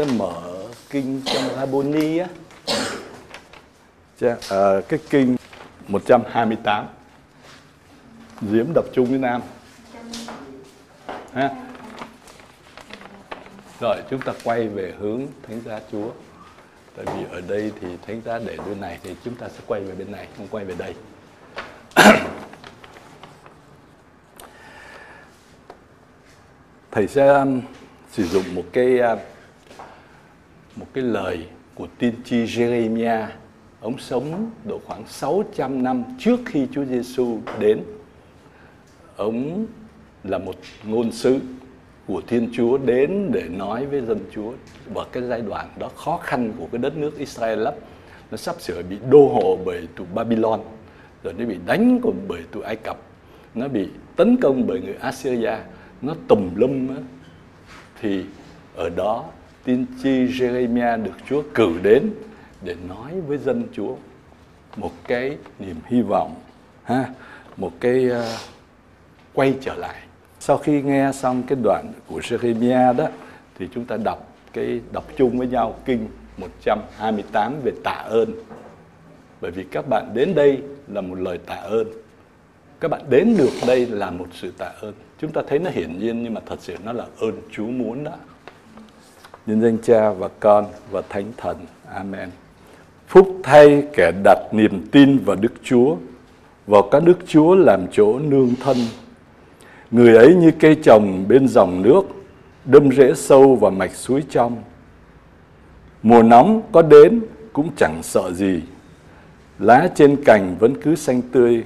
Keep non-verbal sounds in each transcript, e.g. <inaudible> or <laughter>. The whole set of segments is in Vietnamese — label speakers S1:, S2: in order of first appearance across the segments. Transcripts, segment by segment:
S1: sẽ mở kinh trong Rabboni á. Dạ, à, cái kinh 128 Diễm đập chung với Nam. Ha? Rồi chúng ta quay về hướng thánh giá Chúa. Tại vì ở đây thì thánh giá để bên này thì chúng ta sẽ quay về bên này không quay về đây. <coughs> Thầy sẽ um, sử dụng một cái um, một cái lời của tiên tri Jeremiah ông sống độ khoảng 600 năm trước khi Chúa Giêsu đến. Ông là một ngôn sứ của Thiên Chúa đến để nói với dân Chúa. Vào cái giai đoạn đó khó khăn của cái đất nước Israel lắm. Nó sắp sửa bị đô hộ bởi tụi Babylon. Rồi nó bị đánh cùng bởi tụi Ai Cập. Nó bị tấn công bởi người Assyria. Nó tùm lum á, thì ở đó tiên tri Jeremiah được Chúa cử đến để nói với dân Chúa. Một cái niềm hy vọng ha một cái uh, quay trở lại. Sau khi nghe xong cái đoạn của Jeremiah đó thì chúng ta đọc cái đọc chung với nhau kinh 128 về tạ ơn. Bởi vì các bạn đến đây là một lời tạ ơn. Các bạn đến được đây là một sự tạ ơn. Chúng ta thấy nó hiển nhiên nhưng mà thật sự nó là ơn Chúa muốn đó nhân danh Cha và Con và Thánh Thần. Amen. Phúc thay kẻ đặt niềm tin vào Đức Chúa, vào các Đức Chúa làm chỗ nương thân. Người ấy như cây trồng bên dòng nước, đâm rễ sâu vào mạch suối trong. Mùa nóng có đến cũng chẳng sợ gì. Lá trên cành vẫn cứ xanh tươi,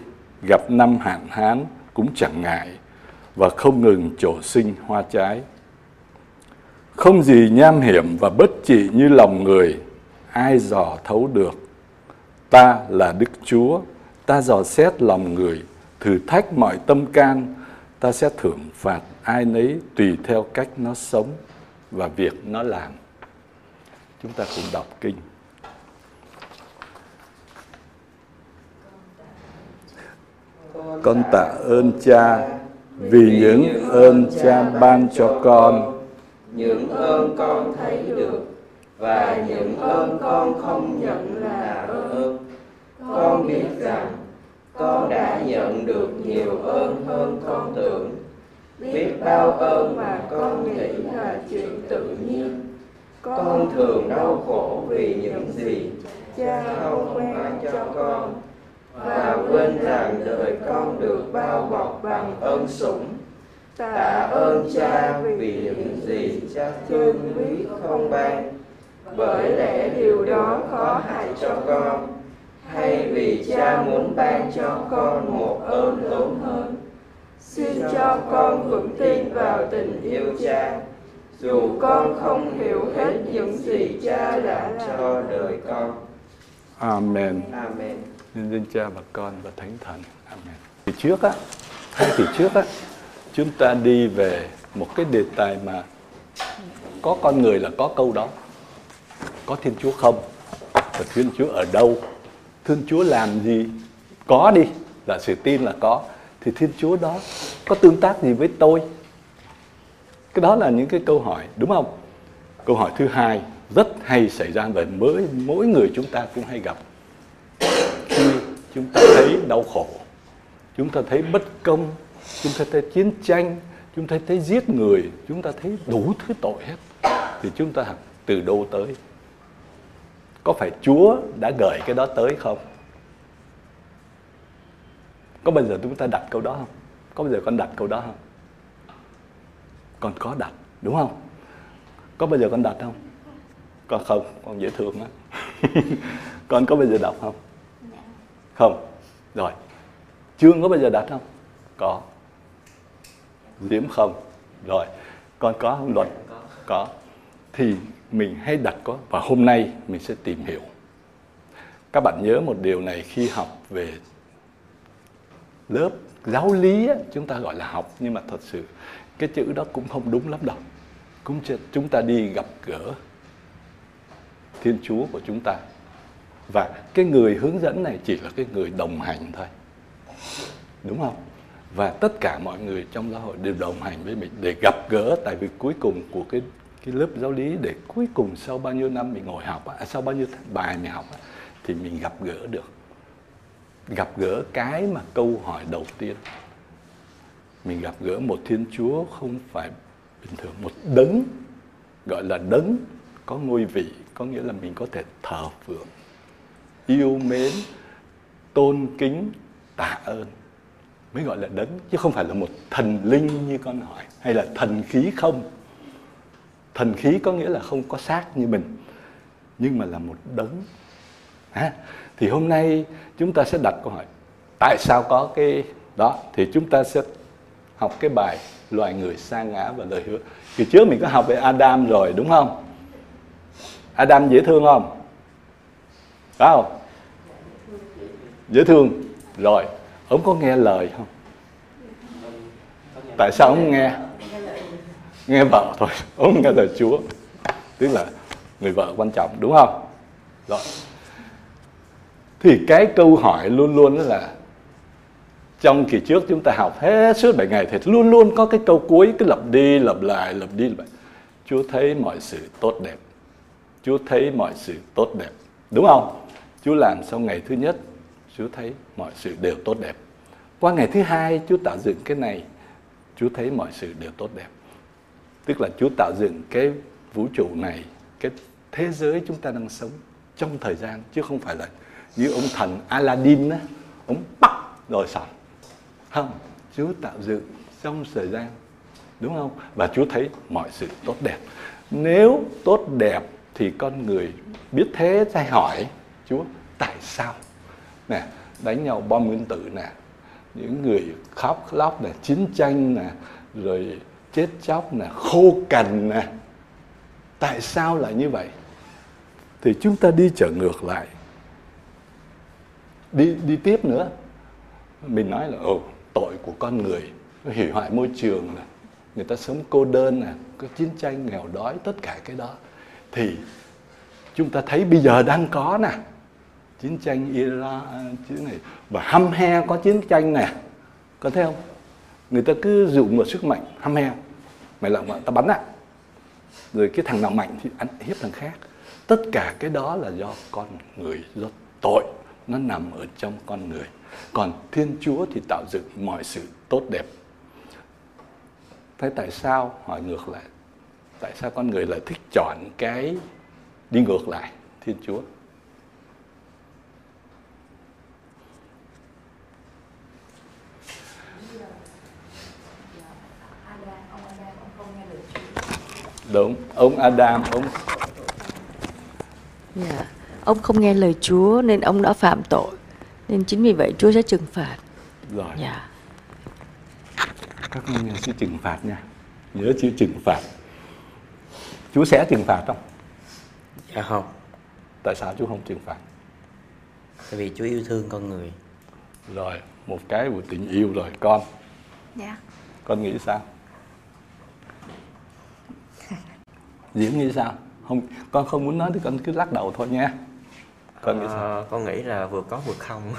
S1: gặp năm hạn hán cũng chẳng ngại và không ngừng trổ sinh hoa trái. Không gì nham hiểm và bất trị như lòng người, ai dò thấu được. Ta là Đức Chúa, ta dò xét lòng người, thử thách mọi tâm can, ta sẽ thưởng phạt ai nấy tùy theo cách nó sống và việc nó làm. Chúng ta cùng đọc kinh. Con tạ ơn cha vì những ơn cha ban cho con.
S2: Những ơn con thấy được, và những ơn con không nhận là ơn. Con biết rằng, con đã nhận được nhiều ơn hơn con tưởng. Biết bao ơn mà con nghĩ là chuyện tự nhiên. Con thường đau khổ vì những gì cha không ban cho con, và quên rằng đời con được bao bọc bằng ơn sủng. Tạ ơn cha vì những gì cha thương biết không ban, bởi lẽ điều đó có hại cho con, hay vì cha muốn ban cho con một ơn lớn hơn. Xin cho con vững tin vào tình yêu cha, dù con không hiểu hết những gì cha đã cho đời con.
S1: Amen.
S2: Amen.
S1: Nhân danh Cha và Con và Thánh Thần. Amen. Thì trước á, hai kỳ trước á, chúng ta đi về một cái đề tài mà có con người là có câu đó. Có Thiên Chúa không? Và Thiên Chúa ở đâu? Thiên Chúa làm gì? Có đi, là sự tin là có. Thì Thiên Chúa đó có tương tác gì với tôi? Cái đó là những cái câu hỏi, đúng không? Câu hỏi thứ hai rất hay xảy ra và mỗi mỗi người chúng ta cũng hay gặp khi chúng ta thấy đau khổ chúng ta thấy bất công chúng ta thấy chiến tranh chúng ta thấy giết người chúng ta thấy đủ thứ tội hết. Thì chúng ta từ đâu tới? Có phải chúa đã gửi cái đó tới không? Có bao giờ chúng ta đặt câu đó không? Có bao giờ con đặt câu đó không? Con có đặt đúng không? Có bao giờ con đặt không? Con không con dễ thương á <laughs> con có bao giờ đọc không? Không. Rồi. Chương có bao giờ đặt không? Có diễm không? Rồi. Con có không? Luật có. thì mình hay đặt có. Và hôm nay mình sẽ tìm hiểu. Các bạn nhớ một điều này khi học về lớp giáo lý á, chúng ta gọi là học. Nhưng mà thật sự cái chữ đó cũng không đúng lắm đâu. Cũng chúng ta đi gặp gỡ thiên chúa của chúng ta. Và cái người hướng dẫn này chỉ là cái người đồng hành thôi. Đúng không và tất cả mọi người trong xã hội đều đồng hành với mình để gặp gỡ. Tại vì cuối cùng của cái cái lớp giáo lý để cuối cùng sau bao nhiêu năm mình ngồi học à, sau bao nhiêu bài mình học thì mình gặp gỡ được. Gặp gỡ cái mà câu hỏi đầu tiên. Mình gặp gỡ một thiên chúa không phải bình thường một đấng gọi là đấng có ngôi vị có nghĩa là mình có thể thờ phượng yêu mến tôn kính tạ ơn mới gọi là đấng, chứ không phải là một thần linh như con hỏi, hay là thần khí không. Thần khí có nghĩa là không có xác như mình, nhưng mà là một đấng. Ha thì hôm nay chúng ta sẽ đặt câu hỏi, tại sao có cái đó? Thì chúng ta sẽ học cái bài loài người sa ngã và lời hứa. Thì trước mình có học về Adam rồi, đúng không? Adam dễ thương không? Phải không? Dễ thương. Rồi ông có nghe lời không? Tại sao ông nghe? Nghe vợ thôi, ông nghe lời chúa. Tức là người vợ quan trọng, đúng không? Rồi. Thì cái câu hỏi luôn luôn là trong kỳ trước chúng ta học hết suốt 7 ngày thì luôn luôn có cái câu cuối, cứ lặp đi, lặp lại, lặp đi, lặp lại. Chúa thấy mọi sự tốt đẹp. Chúa thấy mọi sự tốt đẹp. Đúng không? Chúa làm sau ngày thứ nhất. Chúa thấy mọi sự đều tốt đẹp. Qua ngày thứ hai, Chúa tạo dựng cái này, Chúa thấy mọi sự đều tốt đẹp. Tức là Chúa tạo dựng cái vũ trụ này, cái thế giới chúng ta đang sống trong thời gian, chứ không phải là như ông thần Aladdin á, ông bắt rồi xong. Không, Chúa tạo dựng trong thời gian, đúng không? Và Chúa thấy mọi sự tốt đẹp. Nếu tốt đẹp thì con người biết thế, sẽ hỏi Chúa, tại sao nè, đánh nhau bom nguyên tử nè. Những người khóc lóc nè, chiến tranh nè, rồi chết chóc nè, khô cằn nè. Tại sao lại như vậy? Thì chúng ta đi trở ngược lại. Đi đi tiếp nữa. Mình nói là, ồ, tội của con người hủy hoại môi trường nè. Người ta sống cô đơn nè, có chiến tranh, nghèo đói, tất cả cái đó. Thì chúng ta thấy bây giờ đang có nè chiến tranh Iran à, chiến này. Và hăm he có chiến tranh này, có thấy không? Người ta cứ dùng một sức mạnh hăm he mày làm ta bắn ạ rồi cái thằng nào mạnh thì ăn hiếp thằng khác. Tất cả cái đó là do con người do tội. Nó nằm ở trong con người. Còn thiên chúa thì tạo dựng mọi sự tốt đẹp. Thế tại sao hỏi ngược lại tại sao con người lại thích chọn cái đi ngược lại thiên chúa? Đúng ông Adam ông.
S3: Dạ. ông không nghe lời Chúa nên ông đã phạm tội nên chính vì vậy Chúa sẽ trừng phạt.
S1: Rồi.
S3: Dạ.
S1: các con nghe chữ trừng phạt nha. Nhớ chữ trừng phạt. Chúa sẽ trừng phạt không?
S4: Dạ không.
S1: Tại sao Chúa không trừng phạt?
S4: Tại vì Chúa yêu thương con người.
S1: Rồi một cái của tình yêu rồi con.
S3: Dạ.
S1: Con nghĩ sao Diễm nghĩ sao? Không, con không muốn nói thì con cứ lắc đầu thôi nha.
S4: Con nghĩ sao? À, con nghĩ là vừa có vừa không. <laughs>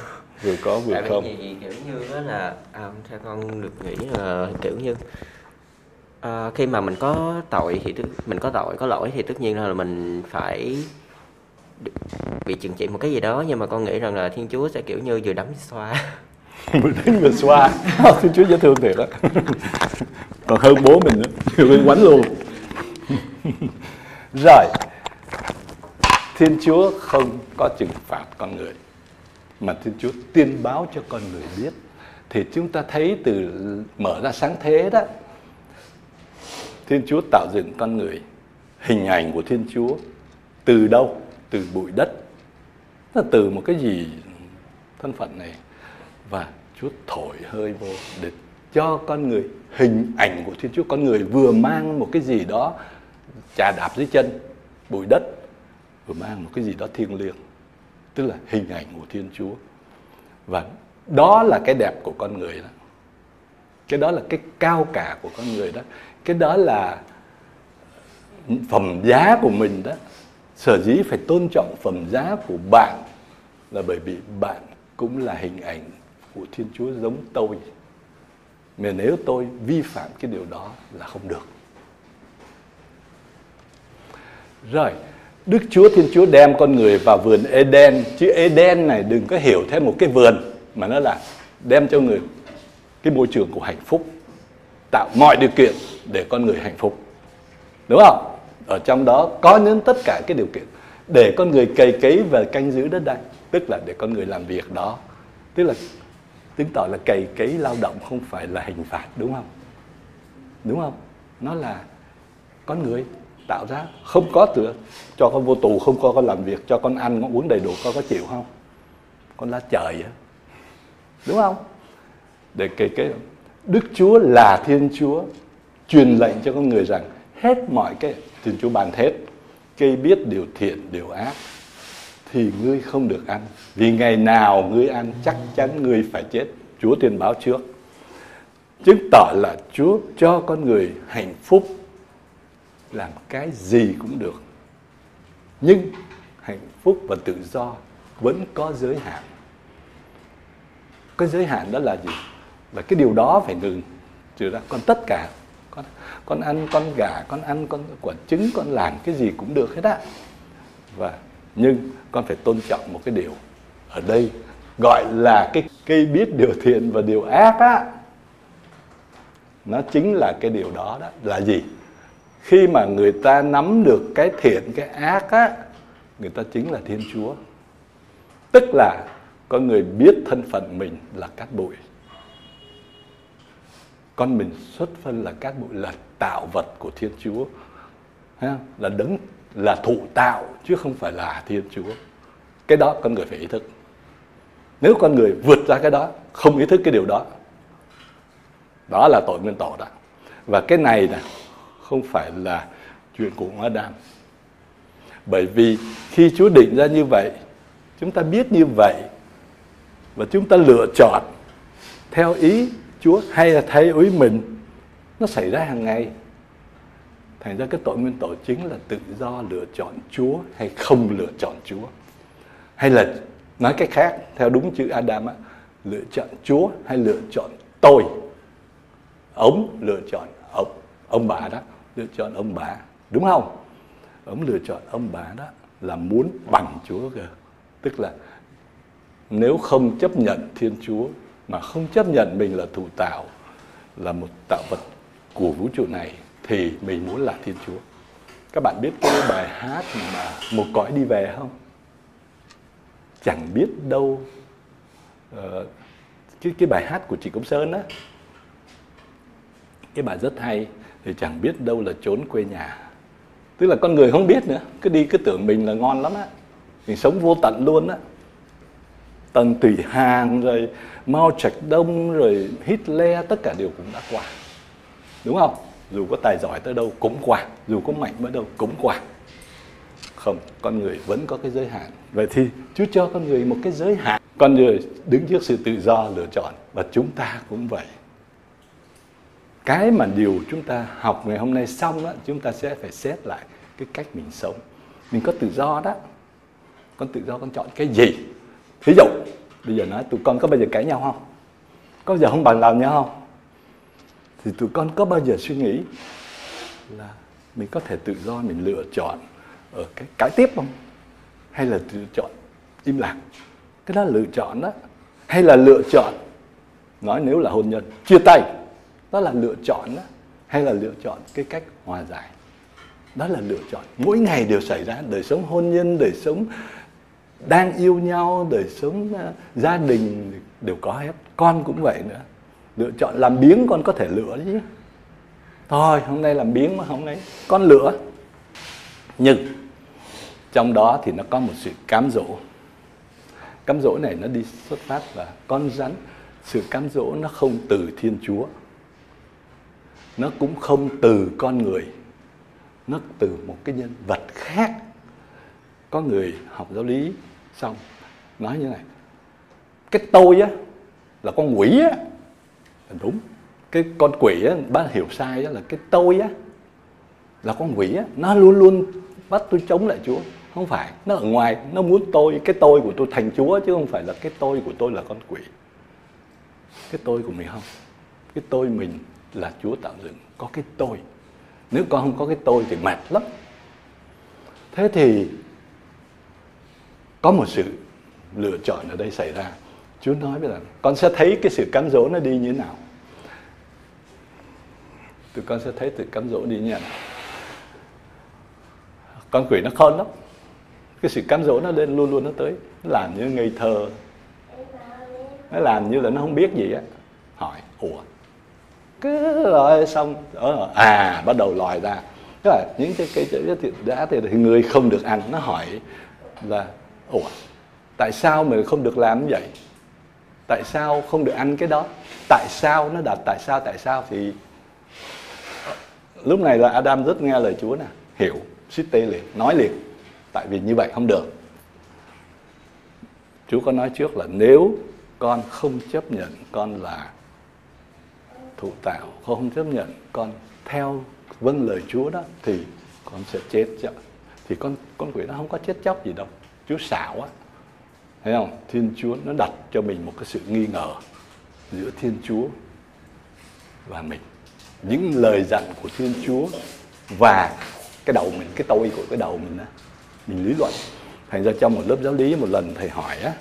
S1: Vừa có vừa
S4: Tại
S1: không.
S4: Vì kiểu như đó là à, theo con được nghĩ là kiểu như à, khi mà mình có tội thì mình có tội có lỗi thì tất nhiên là mình phải bị trừng trị một cái gì đó nhưng mà con nghĩ rằng là Thiên Chúa sẽ kiểu như vừa đấm xoa
S1: vừa đánh vừa xoa <laughs> <laughs> Thiên Chúa dễ thương thiệt đó còn hơn bố mình nữa vừa quánh luôn <laughs> rồi. Thiên chúa không có trừng phạt con người, mà thiên chúa tiên báo cho con người biết. Thì chúng ta thấy từ mở ra sáng thế đó, thiên chúa tạo dựng con người, hình ảnh của thiên chúa từ đâu? Từ bụi đất. Là từ một cái gì thân phận này? Và chúa thổi hơi vô để cho con người, hình ảnh của thiên chúa, con người vừa mang một cái gì đó chà đạp dưới chân bụi đất và mang một cái gì đó thiêng liêng, tức là hình ảnh của thiên chúa. Và đó là cái đẹp của con người đó. Cái đó là cái cao cả của con người đó. Cái đó là phẩm giá của mình đó. Sở dĩ phải tôn trọng phẩm giá của bạn là bởi vì bạn cũng là hình ảnh của thiên chúa giống tôi. Mà nếu tôi vi phạm cái điều đó là không được. Rồi, Đức Chúa Thiên Chúa đem con người vào vườn Eden chứ Eden này đừng có hiểu theo một cái vườn, mà nó là đem cho người cái môi trường của hạnh phúc, tạo mọi điều kiện để con người hạnh phúc. Đúng không? Ở trong đó có những tất cả cái điều kiện để con người cày cấy và canh giữ đất đai, tức là để con người làm việc đó. Tức là, chứng tỏ là cày cấy lao động không phải là hình phạt, đúng không? Đúng không? Nó là con người tạo ra, không có tựa, cho con vô tù, không có con làm việc, cho con ăn, con uống đầy đủ con có chịu không? Con lá trời á. Đúng không? Để cái cái đức chúa là thiên chúa, truyền lệnh cho con người rằng hết mọi cái, thiên chúa bàn hết, cây biết điều thiện, điều ác, thì ngươi không được ăn. Vì ngày nào ngươi ăn, chắc chắn ngươi phải chết. Chúa tiên báo trước. Chứng tỏ là chúa cho con người hạnh phúc làm cái gì cũng được. Nhưng hạnh phúc và tự do vẫn có giới hạn. Cái giới hạn đó là gì? Là cái điều đó phải ngừng. Trừ ra còn tất cả, con con ăn, con gà, con ăn, con quả trứng, con làm cái gì cũng được hết á. Và, nhưng con phải tôn trọng một cái điều ở đây gọi là cái cây biết điều thiện và điều ác á. Nó chính là cái điều đó đó. Là gì? Khi mà người ta nắm được cái thiện, cái ác á, người ta chính là thiên chúa. Tức là con người biết thân phận mình là cát bụi. Con mình xuất phân là cát bụi, là tạo vật của thiên chúa. Là đấng là thụ tạo, chứ không phải là thiên chúa. Cái đó con người phải ý thức. Nếu con người vượt ra cái đó, không ý thức cái điều đó đó là tội nguyên tổ đó. Và cái này nè không phải là chuyện của ông Adam. Bởi vì khi Chúa định ra như vậy chúng ta biết như vậy và chúng ta lựa chọn theo ý Chúa hay là theo ý mình nó xảy ra hàng ngày. Thành ra cái tội nguyên tội chính là tự do lựa chọn Chúa hay không lựa chọn Chúa. Hay là nói cách khác theo đúng chữ Adam á, lựa chọn Chúa hay lựa chọn tôi? Ông lựa chọn ông ông bà đó lựa chọn ông bà đúng không? Ông lựa chọn ông bà đó là muốn bằng Chúa cơ. Tức là nếu không chấp nhận Thiên Chúa mà không chấp nhận mình là thủ tạo là một tạo vật của vũ trụ này thì mình muốn là Thiên Chúa. Các bạn biết cái bài hát mà một cõi đi về không? Chẳng biết đâu uh, cái cái bài hát của chị Công Sơn á. Cái bài rất hay thì chẳng biết đâu là trốn quê nhà. Tức là con người không biết nữa. Cứ đi cứ tưởng mình là ngon lắm á. Mình sống vô tận luôn á. Tần tùy hàng, rồi mao trạch đông, rồi hitler, tất cả đều cũng đã qua. Đúng không? Dù có tài giỏi tới đâu cũng qua. Dù có mạnh tới đâu cũng qua. Không, con người vẫn có cái giới hạn. Vậy thì chúa cho con người một cái giới hạn. Con người đứng trước sự tự do lựa chọn. Và chúng ta cũng vậy cái mà điều chúng ta học ngày hôm nay xong đó chúng ta sẽ phải xét lại cái cách mình sống. Mình có tự do đó. Con tự do con chọn cái gì? Thí dụ, bây giờ nói tụi con có bao giờ cãi nhau không? Có bao giờ không bằng lòng nhau không? Thì tụi con có bao giờ suy nghĩ là mình có thể tự do mình lựa chọn ở cái cãi tiếp không? Hay là lựa chọn im lặng? Cái đó là lựa chọn đó. Hay là lựa chọn, nói nếu là hôn nhân, chia tay đó là lựa chọn đó hay là lựa chọn cái cách hòa giải? Đó là lựa chọn. Mỗi ngày đều xảy ra. Đời sống hôn nhân đời sống đang yêu nhau đời sống uh, gia đình đều có hết. Con cũng vậy nữa. Lựa chọn làm biếng con có thể lựa chứ. Thôi hôm nay làm biếng mà hôm nay con lựa. Nhưng trong đó thì nó có một sự cám dỗ. Cám dỗ này nó đi xuất phát và con rắn. Sự cám dỗ nó không từ thiên chúa nó cũng không từ con người, nó từ một cái nhân vật khác. Có người học giáo lý xong, nói như này, cái tôi á, là con quỷ á. Là đúng. Cái con quỷ á, bác hiểu sai á, là cái tôi á, là con quỷ á. Nó luôn luôn bắt tôi chống lại chúa. Không phải, nó ở ngoài, nó muốn tôi, cái tôi của tôi thành chúa chứ không phải là cái tôi của tôi là con quỷ. Cái tôi của mình không. Cái tôi mình là chúa tạo dựng có cái tôi. Nếu con không có cái tôi thì mệt lắm. Thế thì có một sự lựa chọn ở đây xảy ra. Chúa nói với là con sẽ thấy cái sự cám dỗ nó đi như thế nào. Tụi con sẽ thấy sự cám dỗ đi như thế nào. Con quỷ nó khôn lắm. Cái sự cám dỗ nó lên, luôn luôn nó tới. Nó làm như ngây thơ. Nó làm như là nó không biết gì á. Hỏi, ủa cứ rồi xong ở à bắt đầu lòi ra. Tức là những cái cái, cái, cái đã thì, thì người không được ăn. Nó hỏi là ủa tại sao mình không được làm như vậy? Tại sao không được ăn cái đó? Tại sao? Nó đặt tại sao tại sao? Thì ờ, lúc này là Adam rất nghe lời Chúa nè. Hiểu xích tê liền nói liền. Tại vì như vậy không được. Chúa có nói trước là nếu con không chấp nhận con là thụ tạo con không chấp nhận. Con theo vâng lời Chúa đó thì con sẽ chết chứ thì con con quỷ nó không có chết chóc gì đâu. Chúa xảo á. Thấy không? Thiên Chúa nó đặt cho mình một cái sự nghi ngờ giữa Thiên Chúa và mình. Những lời dặn của Thiên Chúa và cái đầu mình, cái tôi của cái đầu mình á. Mình lý luận. Thành ra trong một lớp giáo lý, một lần thầy hỏi á,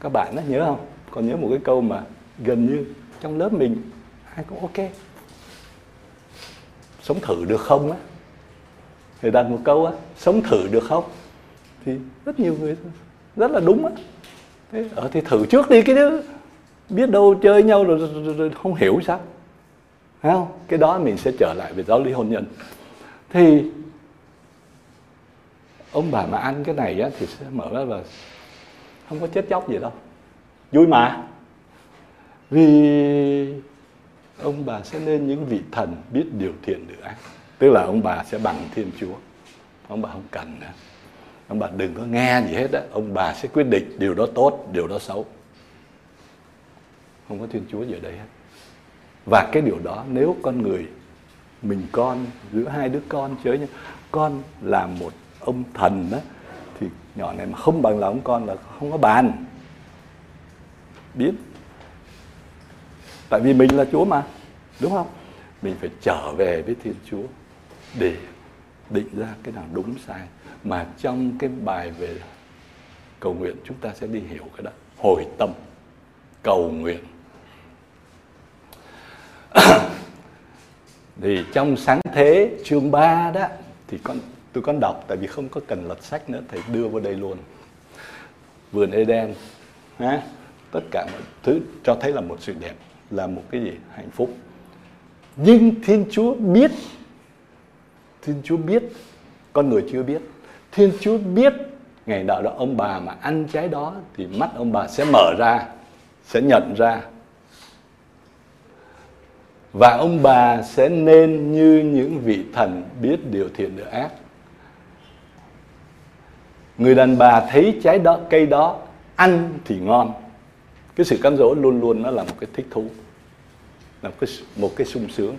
S1: các bạn á, nhớ không? Còn nhớ một cái câu mà gần như trong lớp mình ai cũng ok. Sống thử được không á? Người đặt một câu á sống thử được không? Thì rất nhiều người rất là đúng á. Thế ở thì thử trước đi cái đó biết đâu chơi nhau rồi, rồi, rồi, rồi không hiểu sao. Thấy không? Cái đó mình sẽ trở lại về giáo lý hôn nhân. Thì ông bà mà ăn cái này á, thì sẽ mở ra là không có chết chóc gì đâu. Vui mà. Vì ông bà sẽ nên những vị thần biết điều thiện điều ác. Tức là ông bà sẽ bằng thiên chúa. Ông bà không cần nữa. Ông bà đừng có nghe gì hết á. Ông bà sẽ quyết định điều đó tốt, điều đó xấu. Không có thiên chúa gì ở đây hết. Và cái điều đó, nếu con người, mình con, giữa hai đứa con chơi nhau, con là một ông thần đó thì nhỏ này mà không bằng lòng con là không có bàn. Biết tại vì mình là chúa mà, đúng không? Mình phải trở về với thiên chúa để định ra cái nào đúng sai. Mà trong cái bài về cầu nguyện, chúng ta sẽ đi hiểu cái đó. Hồi tâm, cầu nguyện. <coughs> Thì trong sáng thế, chương 3 đó, thì con, tôi con đọc, tại vì không có cần lật sách nữa, thầy đưa vào đây luôn. Vườn Eden ha? tất cả mọi thứ cho thấy là một sự đẹp là một cái gì? Hạnh phúc. Nhưng Thiên Chúa biết, Thiên Chúa biết, con người chưa biết. Thiên Chúa biết ngày nào đó ông bà mà ăn trái đó thì mắt ông bà sẽ mở ra, sẽ nhận ra. Và ông bà sẽ nên như những vị thần biết điều thiện điều ác. Người đàn bà thấy trái đó, cây đó ăn thì ngon cái sự cám dỗ luôn luôn nó là một cái thích thú là một cái một cái sung sướng.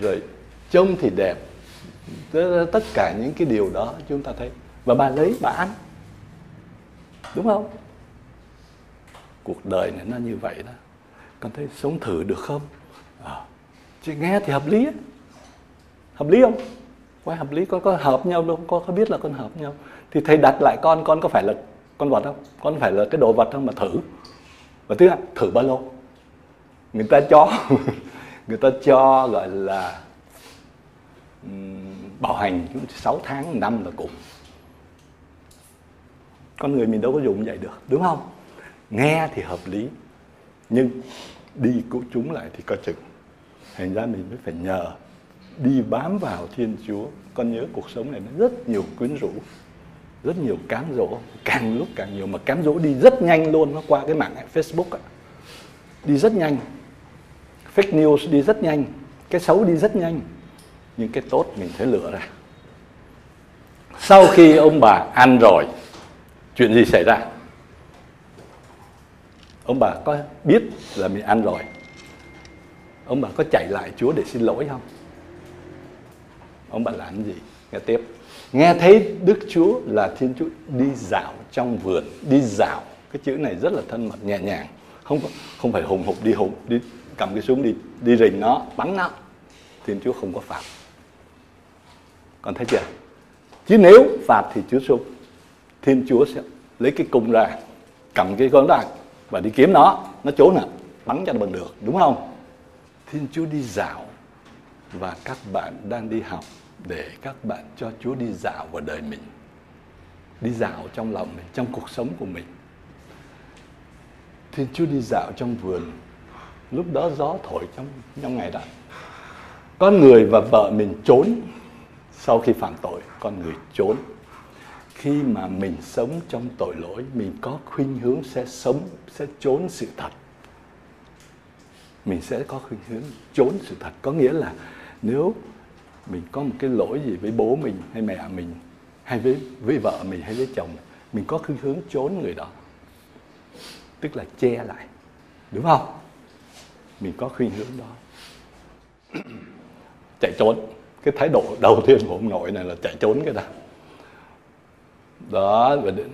S1: Rồi trông thì đẹp tất cả những cái điều đó chúng ta thấy. Và bà lấy bà ăn. Đúng không? Cuộc đời này nó như vậy đó. Con thấy sống thử được không? À, chị nghe thì hợp lý ấy. hợp lý không? Quá hợp lý. Con có hợp nhau đâu con có biết là con hợp nhau. Thì thầy đặt lại con con có phải là con vật không? Con phải là cái đồ vật không mà thử? Và thứ hai, thử bao lâu người ta cho, <laughs> người ta cho, gọi là bảo hành 6 tháng, năm là cùng. Con người mình đâu có dùng vậy được, đúng không? Nghe thì hợp lý, nhưng đi cứu chúng lại thì có chừng. Thành ra mình mới phải nhờ đi bám vào thiên chúa. Con nhớ cuộc sống này nó rất nhiều quyến rũ rất nhiều cám dỗ, càng lúc càng nhiều, mà cám dỗ đi rất nhanh luôn, nó qua cái mạng facebook á đi rất nhanh, fake news đi rất nhanh, cái xấu đi rất nhanh, nhưng cái tốt mình thấy lựa ra. Sau khi ông bà ăn rồi, chuyện gì xảy ra? Ông bà có biết là mình ăn rồi? Ông bà có chạy lại chúa để xin lỗi không? Ông bà làm gì? Nghe tiếp nghe thấy đức chúa là thiên chúa đi dạo trong vườn đi dạo. Cái chữ này rất là thân mật nhẹ nhàng. Không không phải hùng hục đi hùng đi cầm cái súng đi đi rình nó bắn nó. Thiên chúa không có phạt. Còn thấy chưa? Chứ nếu phạt thì Chúa sung Thiên Chúa sẽ lấy cái cung ra cầm cái con ra và đi kiếm nó nó trốn nè, bắn cho nó bằng được đúng không? Thiên Chúa đi dạo và các bạn đang đi học để các bạn cho Chúa đi dạo vào đời mình, đi dạo trong lòng mình, trong cuộc sống của mình. Thiên Chúa đi dạo trong vườn, lúc đó gió thổi trong trong ngày đó. Con người và vợ mình trốn sau khi phạm tội, con người trốn. Khi mà mình sống trong tội lỗi, mình có khuynh hướng sẽ sống, sẽ trốn sự thật. Mình sẽ có khuynh hướng trốn sự thật. Có nghĩa là nếu mình có một cái lỗi gì với bố mình hay mẹ mình, hay với với vợ mình hay với chồng mình? Có khuynh hướng trốn người đó. Tức là che lại. Đúng không? Mình có khuynh hướng đó. <clears throat> Chạy trốn. Cái thái độ đầu tiên của ông nội này là chạy trốn cái đó đó, và đến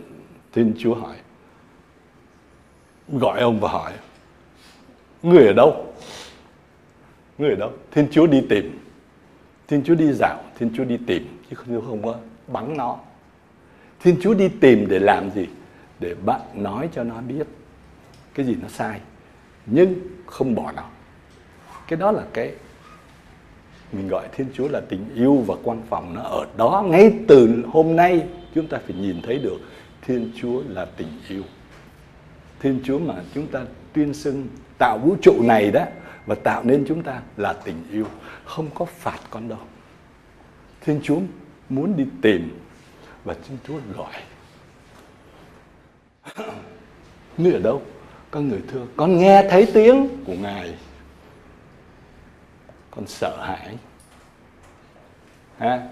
S1: thiên chúa hỏi. Gọi ông và hỏi người ở đâu? Người ở đâu? Thiên chúa đi tìm thiên chúa đi dạo thiên chúa đi tìm chứ không, không có bắn nó. Thiên chúa đi tìm để làm gì? Để bạn nói cho nó biết cái gì nó sai nhưng không bỏ nó. Cái đó là cái mình gọi thiên chúa là tình yêu và quan phòng nó ở đó ngay từ hôm nay. Chúng ta phải nhìn thấy được thiên chúa là tình yêu. Thiên chúa mà chúng ta tuyên xưng tạo vũ trụ này đó và tạo nên chúng ta là tình yêu không có phạt con đâu. Thiên chúa muốn đi tìm và thiên chúa gọi. <clears throat> Ngươi ở đâu? Con người thương con nghe thấy tiếng của ngài. Con sợ hãi. Ha?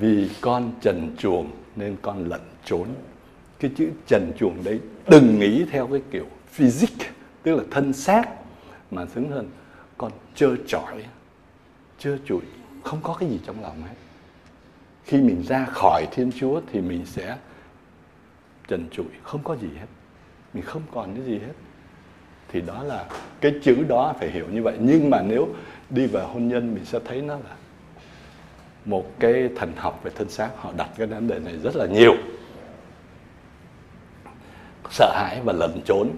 S1: Vì con trần chuồng nên con lẩn trốn. Cái chữ trần chuồng đấy đừng nghĩ theo cái kiểu physics tức là thân xác, mà xứng hơn con trơ trọi chưa trụi không có cái gì trong lòng hết. Khi mình ra khỏi thiên chúa thì mình sẽ trần trụi, không có gì hết. Mình không còn cái gì hết. Thì đó là cái chữ đó phải hiểu như vậy. Nhưng mà nếu đi vào hôn nhân, mình sẽ thấy nó là một cái thần học về thân xác. Họ đặt cái vấn đề này rất là nhiều. Sợ hãi và lẩn trốn,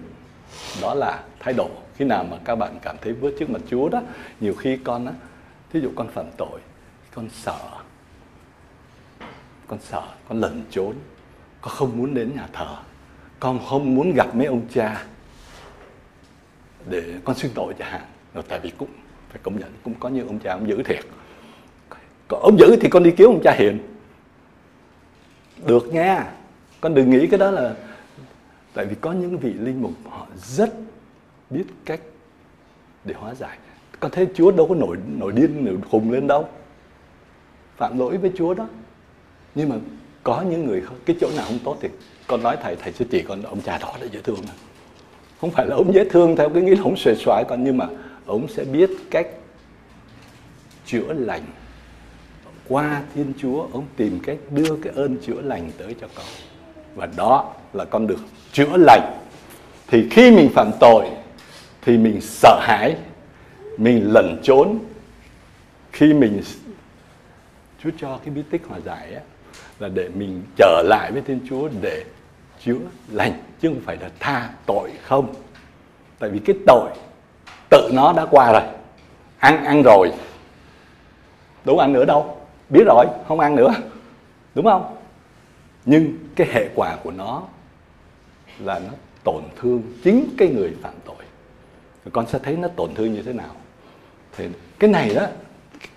S1: đó là thái độ. Khi nào mà các bạn cảm thấy bước trước mặt Chúa đó, nhiều khi con á thí dụ con phạm tội, con sợ con sợ, con lẩn trốn, con không muốn đến nhà thờ, con không muốn gặp mấy ông cha để con xin tội chẳng hạn. Rồi tại vì cũng phải công nhận, cũng có như ông cha ông giữ thiệt. Còn ông giữ thì con đi kiếm ông cha hiền. Được nha con đừng nghĩ cái đó là tại vì có những vị linh mục họ rất biết cách để hóa giải có thế chúa đâu có nổi nổi điên, nổi khùng lên đâu. Phạm lỗi với chúa đó. Nhưng mà có những người không, cái chỗ nào không tốt thì con nói, thầy thầy sẽ chỉ con ông cha đó là dễ thương không phải là ông dễ thương theo cái nghĩa là ông xuề xoái con, nhưng mà ông sẽ biết cách chữa lành. Qua Thiên Chúa, ông tìm cách đưa cái ơn chữa lành tới cho con. Và đó là con được chữa lành. Thì khi mình phạm tội, thì mình sợ hãi mình lẩn trốn. Khi mình Chúa cho cái bí tích hòa giải ấy, là để mình trở lại với Thiên Chúa để chữa lành chứ không phải là tha tội không. Tại vì cái tội tự nó đã qua rồi. Ăn ăn rồi. Đâu ăn nữa đâu. Biết rồi không ăn nữa. Đúng không? Nhưng cái hệ quả của nó là nó tổn thương chính cái người phạm tội. Con sẽ thấy nó tổn thương như thế nào? Thì cái này đó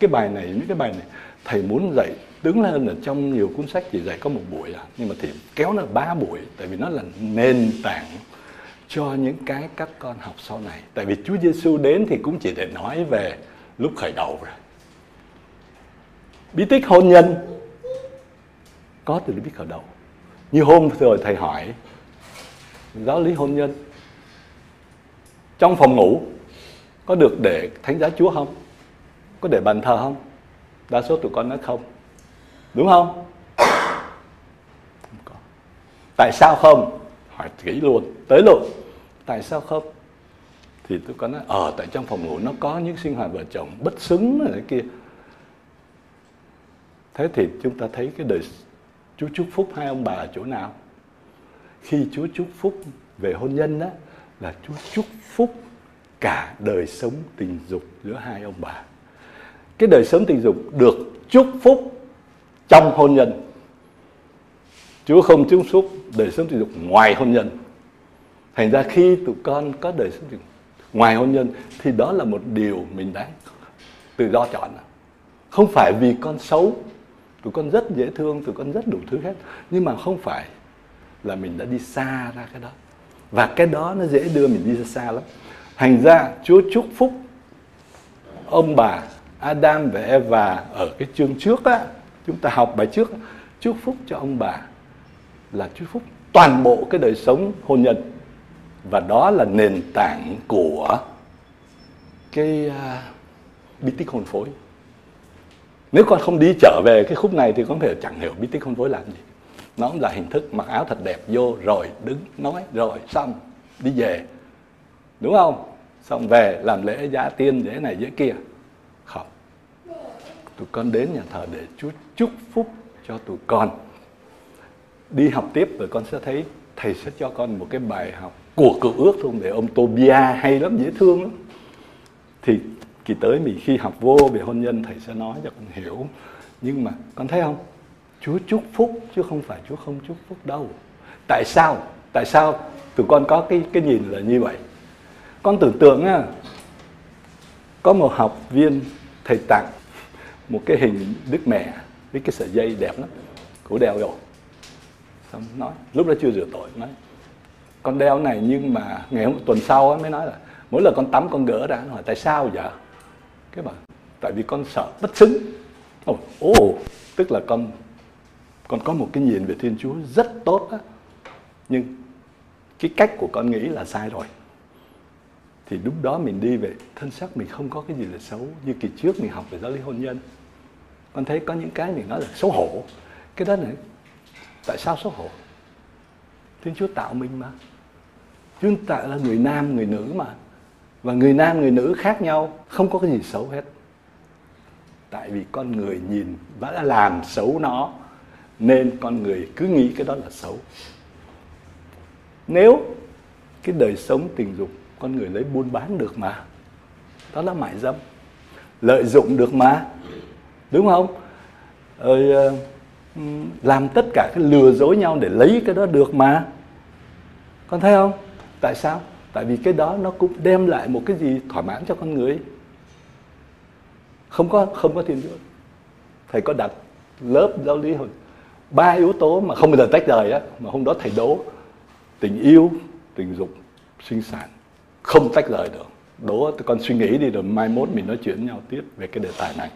S1: cái bài này những cái bài này, thầy muốn dạy, đứng lên ở trong nhiều cuốn sách chỉ dạy có một buổi à nhưng mà thì kéo nó ba buổi, tại vì nó là nền tảng cho những cái các con học sau này. Tại vì Chúa Giêsu đến thì cũng chỉ để nói về lúc khởi đầu rồi. Bí tích hôn nhân. Có từ bí khởi đầu. Như hôm rồi thầy hỏi, giáo lý hôn nhân. Trong phòng ngủ có được để thánh giá chúa không? Có để bàn thờ không? Đa số tụi con nói không. Đúng không? Không có. Tại sao không? Hỏi kỹ luôn. Tới luôn. Tại sao không? Thì tôi có nói ở tại trong phòng ngủ nó có những sinh hoạt vợ chồng bất xứng này kia. Thế thì chúng ta thấy cái đời Chúa chúc phúc hai ông bà ở chỗ nào? Khi Chúa chúc phúc về hôn nhân đó là Chúa chúc phúc cả đời sống tình dục giữa hai ông bà. Cái đời sống tình dục được chúc phúc trong hôn nhân. Chúa không chúc phúc đời sống tình dục ngoài hôn nhân. Thành ra khi tụi con có đời sống tình dục ngoài hôn nhân thì đó là một điều mình đáng tự do chọn. Không phải vì con xấu, tụi con rất dễ thương, tụi con rất đủ thứ hết. Nhưng mà không phải là mình đã đi xa ra cái đó. Và cái đó nó dễ đưa mình đi ra xa lắm. Thành ra Chúa chúc phúc ông bà Adam và Eva ở cái chương trước á, chúng ta học bài trước. Chúc phúc cho ông bà là chúc phúc toàn bộ cái đời sống hôn nhân. Và đó là nền tảng của cái uh, bí tích hôn phối. Nếu con không đi trở về cái khúc này thì con thể chẳng hiểu bí tích hôn phối làm gì. Nó cũng là hình thức mặc áo thật đẹp vô rồi đứng nói rồi xong đi về đúng không? Xong về làm lễ giá tiên dễ này dễ kia. Không. Tụi con đến nhà thờ để Chúa chúc phúc cho tụi con. Đi học tiếp rồi con sẽ thấy thầy sẽ cho con một cái bài học của cựu ước không để ông Tobia hay lắm, dễ thương lắm. Thì kỳ tới mình khi học vô về hôn nhân, thầy sẽ nói cho con hiểu. Nhưng mà con thấy không? Chúa chúc phúc, chứ không phải Chúa không chúc phúc đâu. Tại sao? Tại sao tụi con có cái cái nhìn là như vậy? Con tưởng tượng á có một học viên thầy tặng một cái hình đức mẹ với cái sợi dây đẹp lắm cổ đeo rồi. Xong nói lúc đó chưa rửa tội nói con đeo này nhưng mà ngày hôm tuần sau mới nói là mỗi lần con tắm con gỡ ra hỏi tại sao vậy? Cái bảo tại vì con sợ bất xứng. Ồ oh, tức là con con có một cái nhìn về thiên chúa rất tốt á. Nhưng cái cách của con nghĩ là sai rồi thì lúc đó mình đi về, thân xác mình không có cái gì là xấu như kỳ trước mình học về giáo lý hôn nhân. Con thấy có những cái mình nói là xấu hổ. Cái đó này tại sao xấu hổ? Thiên chúa tạo mình mà. Chúa tạo là người nam, người nữ mà. Và người nam, người nữ khác nhau, không có cái gì xấu hết. Tại vì con người nhìn và đã làm xấu nó, nên con người cứ nghĩ cái đó là xấu. Nếu cái đời sống tình dục con người lấy buôn bán được mà. Đó là mại dâm. Lợi dụng được mà. Đúng không? Ờ, làm tất cả cái lừa dối nhau để lấy cái đó được mà. Con thấy không? Tại sao? Tại vì cái đó nó cũng đem lại một cái gì thỏa mãn cho con người. Không có không có thiên chúa. Thầy có đặt lớp giáo lý hồi ba yếu tố mà không bao giờ tách rời á mà hôm đó thầy đố tình yêu tình dục sinh sản không tách rời được. Đố con suy nghĩ đi, rồi mai mốt mình nói chuyện nhau tiếp về cái đề tài này.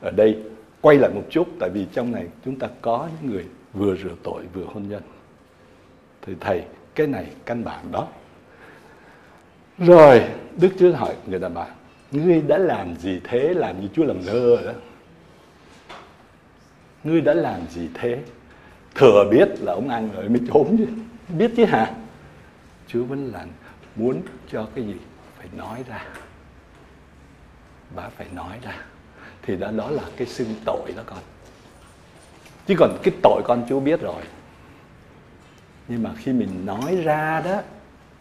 S1: Ở đây, quay lại một chút, tại vì trong này chúng ta có những người vừa rửa tội, vừa hôn nhân. Thì thầy, cái này căn bản đó. Rồi, đức chúa hỏi, người đàn bà, ngươi đã làm gì thế? Làm như chúa làm ngơ đó. Ngươi đã làm gì thế? Thừa biết là ông ăn rồi mới trốn chứ. Biết chứ hả? Chúa vẫn là muốn cho cái gì? Phải nói ra. Bà phải nói ra. Thì đó đó là cái xưng tội đó con. Chứ còn cái tội con chú biết rồi. Nhưng mà khi mình nói ra đó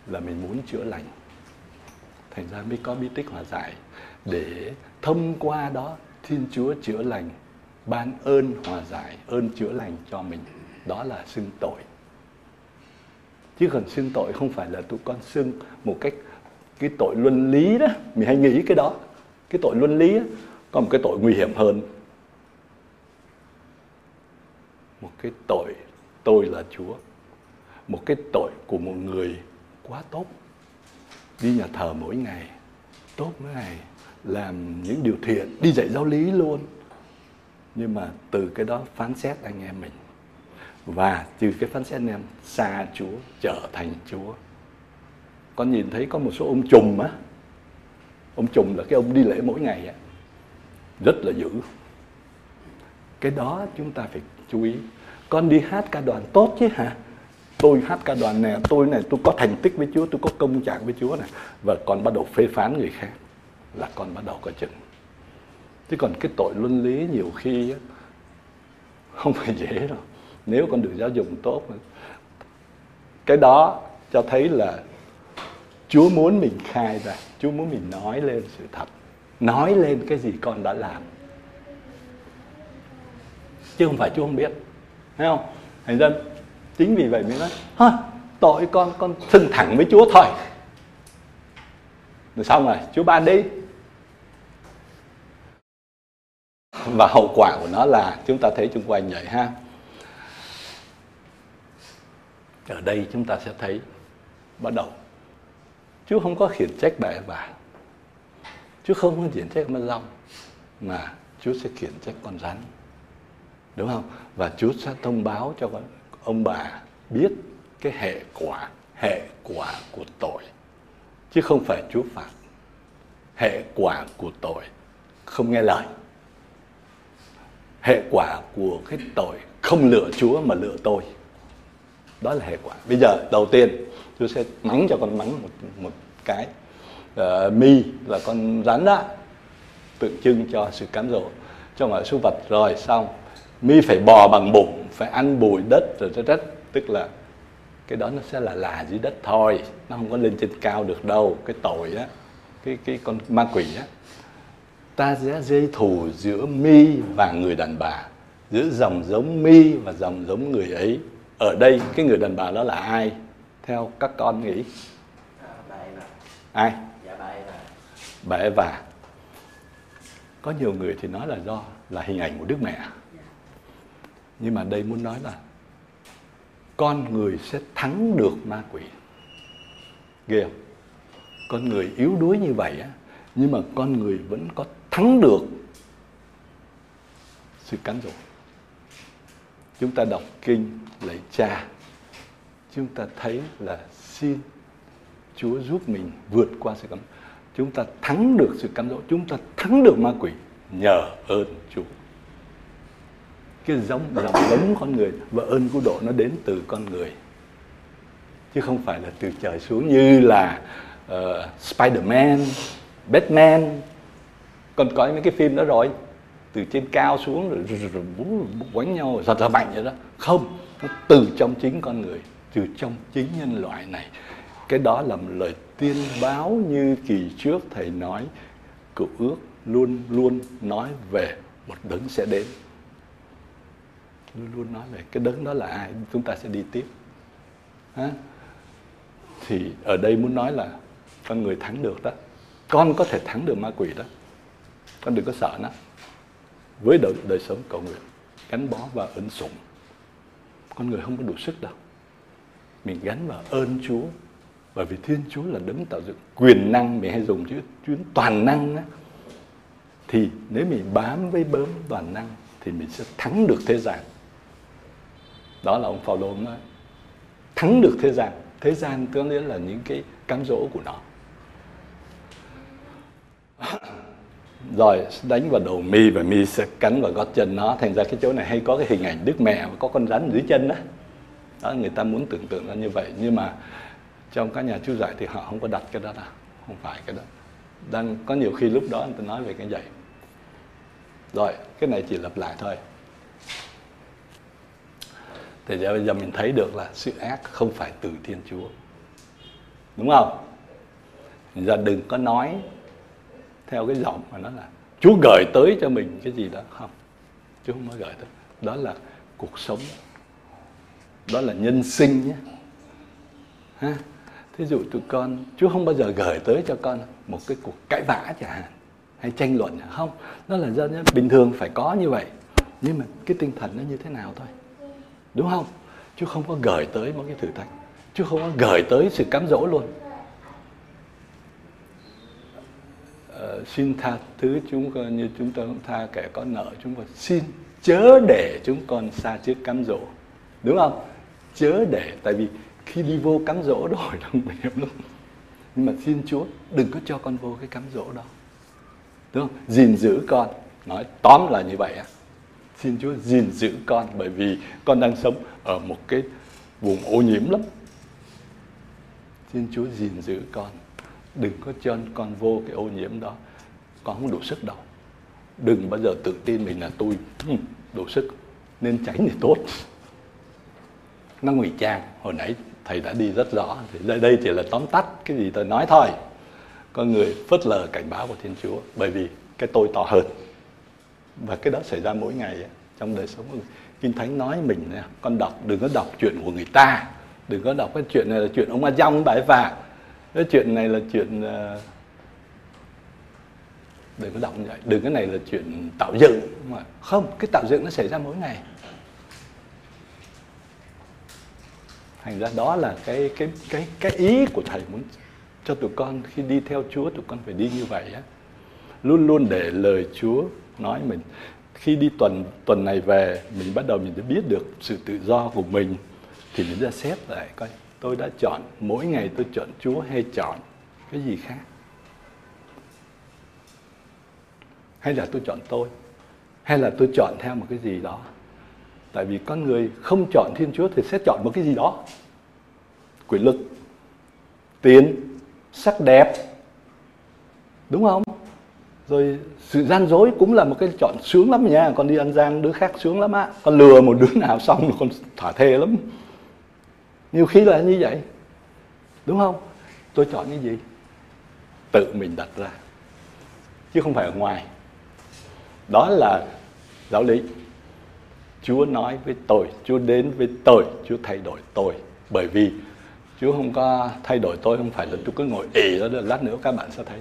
S1: là mình muốn chữa lành. Thành ra mới có bí tích hòa giải. Để thông qua đó, thiên chúa chữa lành, ban ơn hòa giải, ơn chữa lành cho mình. Đó là xưng tội chứ còn xưng tội không phải là tụi con xưng một cách cái tội luân lý đó. Mình hay nghĩ cái đó. Cái tội luân lý đó, có một cái tội nguy hiểm hơn. Một cái tội tôi là chúa. Một cái tội của một người quá tốt. Đi nhà thờ mỗi ngày tốt mỗi ngày làm những điều thiện đi dạy giáo lý luôn. Nhưng mà từ cái đó phán xét anh em mình và từ cái phán xét em xa Chúa trở thành Chúa. Con nhìn thấy có một số ông trùm á. Ông trùm là cái ông đi lễ mỗi ngày á. Rất là dữ. Cái đó chúng ta phải chú ý. Con đi hát ca đoàn tốt chứ hả? Tôi hát ca đoàn nè tôi này tôi có thành tích với Chúa tôi có công trạng với Chúa này và con bắt đầu phê phán người khác là con bắt đầu có chừng. Chứ còn cái tội luân lý nhiều khi á, không phải dễ đâu nếu con được giáo dục tốt, cái đó cho thấy là Chúa muốn mình khai ra, Chúa muốn mình nói lên sự thật. Nói lên cái gì con đã làm. Chứ không phải Chúa không biết. Thấy không? Thành dân chính vì vậy mới nói ha tội con con xưng thẳng với Chúa thôi. Rồi xong rồi, Chúa ban đi. Và hậu quả của nó là chúng ta thấy chung quanh vậy ha ở đây chúng ta sẽ thấy, bắt đầu. Chúa không có khiển trách bà bà Chúa không có khiển trách con rong mà Chúa sẽ khiển trách con rắn. Đúng không? Và Chúa sẽ thông báo cho ông bà biết cái hệ quả hệ quả của tội. Chứ không phải Chúa phạt. Hệ quả của tội không nghe lời. Hệ quả của cái tội không lựa Chúa mà lựa tôi đó là hệ quả. Bây giờ đầu tiên tôi sẽ mắng cho con mắng một một cái. Uh, mi là con rắn đó tượng trưng cho sự cám dỗ. Trong mọi số vật rồi xong. Mi phải bò bằng bụng phải ăn bụi đất rồi rất đất. Tức là cái đó nó sẽ là là dưới đất thôi. Nó không có lên trên cao được đâu. Cái tội á cái cái con ma quỷ á ta sẽ dây thù giữa mi và người đàn bà. Giữa dòng giống mi và dòng giống người ấy ở đây, cái người đàn bà đó là ai? Theo các con nghĩ. Ai? Bà Eva. Có nhiều người thì nói là do là hình ảnh của Đức Mẹ. Nhưng mà đây muốn nói là con người sẽ thắng được ma quỷ. Ghê không? Con người yếu đuối như vậy á, nhưng mà con người vẫn có thắng được sự cám dỗ chúng ta đọc kinh lạy cha chúng ta thấy là xin Chúa giúp mình vượt qua sự cám dỗ chúng ta thắng được sự cám dỗ chúng ta thắng được ma quỷ nhờ ơn Chúa. Cái giống dòng giống con người và ơn cứu độ nó đến từ con người. Chứ không phải là từ trời xuống như là uh, Spider-Man, Batman. Còn có mấy cái phim đó rồi từ trên cao xuống rồi, rồi, rồi, rồi quánh nhau giật ra mạnh vậy đó. Không nó từ trong chính con người từ trong chính nhân loại này. Cái đó là một lời tiên báo như kỳ trước thầy nói cựu ước luôn luôn nói về một đấng sẽ đến. Luôn luôn nói về. Cái đấng đó là ai? Chúng ta sẽ đi tiếp. Ha? thì ở đây muốn nói là con người thắng được đó. Con có thể thắng được ma quỷ đó. Con đừng có sợ nó với đời, đời sống cầu nguyện gắn bó và ơn sủng. Con người không có đủ sức đâu. Mình gắn vào ơn Chúa bởi vì Thiên Chúa là đấng tạo dựng quyền năng mình hay dùng chữ chuyến toàn năng á, thì nếu mình bám với bớm toàn năng thì mình sẽ thắng được thế gian. Đó là ông Phaolô nói thắng được thế gian. Thế gian có nghĩa là những cái cám dỗ của nó rồi, đánh vào đầu mi và mi sẽ cắn vào gót chân nó. Thành ra cái chỗ này hay có cái hình ảnh đức mẹ và có con rắn dưới chân đó đó, người ta muốn tưởng tượng ra như vậy. Nhưng mà trong các nhà chú giải thì họ không có đặt cái đó đâu không phải cái đó. Đang, có nhiều khi lúc đó người ta nói về cái vậy rồi, cái này chỉ lặp lại thôi. Thì giờ bây giờ mình thấy được là sự ác không phải từ thiên chúa. Đúng không? Giờ đừng có nói theo cái giọng mà nó là, Chúa gửi tới cho mình cái gì đó. Không, Chúa không có gửi tới. Đó là cuộc sống. Đó là nhân sinh nhé. Ha? Thí dụ tụi con, Chúa không bao giờ gửi tới cho con một cái cuộc cãi vã chẳng hạn, hay tranh luận không, nó là do bình thường phải có như vậy, nhưng mà cái tinh thần nó như thế nào thôi. Đúng không? Chúa không có gửi tới một cái thử thách. Chúa không có gửi tới sự cám dỗ luôn. Uh, xin tha thứ chúng con như chúng tôi tha kẻ có nợ chúng con. Xin chớ để chúng con xa trước cám dỗ. Đúng không? Chớ để tại vì khi đi vô cám dỗ rồi là nguy hiểm lắm. Nhưng mà xin Chúa đừng có cho con vô cái cám dỗ đó. Đúng không? Gìn giữ con. Nói tóm là như vậy á. Xin Chúa gìn giữ con bởi vì con đang sống ở một cái vùng ô nhiễm lắm. Xin Chúa gìn giữ con đừng có cho con vô cái ô nhiễm đó. Con không đủ sức đâu. Đừng bao giờ tự tin mình là tôi ừ, đủ sức, nên tránh thì tốt. Nó ngụy trang. Hồi nãy thầy đã đi rất rõ. Thì đây đây chỉ là tóm tắt cái gì tôi nói thôi. Con người phớt lờ cảnh báo của thiên chúa, bởi vì cái tôi to hơn. Và cái đó xảy ra mỗi ngày trong đời sống kinh thánh nói mình con đọc, đừng có đọc chuyện của người ta. Đừng có đọc cái chuyện này là chuyện ông a dông bà và cái chuyện này là chuyện uh, đừng có động vậy đừng cái này là chuyện tạo dựng. Mà không cái tạo dựng nó xảy ra mỗi ngày. Thành ra đó là cái cái cái cái ý của thầy muốn cho tụi con khi đi theo Chúa tụi con phải đi như vậy á. Luôn luôn để lời Chúa nói mình. Khi đi tuần tuần này về mình bắt đầu mình đã biết được sự tự do của mình thì mình ra xét lại coi tôi đã chọn, mỗi ngày tôi chọn Chúa hay chọn cái gì khác? Hay là tôi chọn tôi? Hay là tôi chọn theo một cái gì đó? Tại vì con người không chọn thiên chúa thì sẽ chọn một cái gì đó. Quyền lực, tiền, sắc đẹp. Đúng không? Rồi sự gian dối cũng là một cái chọn sướng lắm nha. Con đi ăn gian đứa khác sướng lắm á. Con lừa một đứa nào xong là con thả thề lắm nhiều khi là như vậy. Đúng không? Tôi chọn cái gì? Tự mình đặt ra, chứ không phải ở ngoài. Đó là giáo lý. Chúa nói với tôi, Chúa đến với tôi, Chúa thay đổi tôi. Bởi vì Chúa không có thay đổi tôi, không phải là tôi cứ ngồi ì đó lát nữa các bạn sẽ thấy.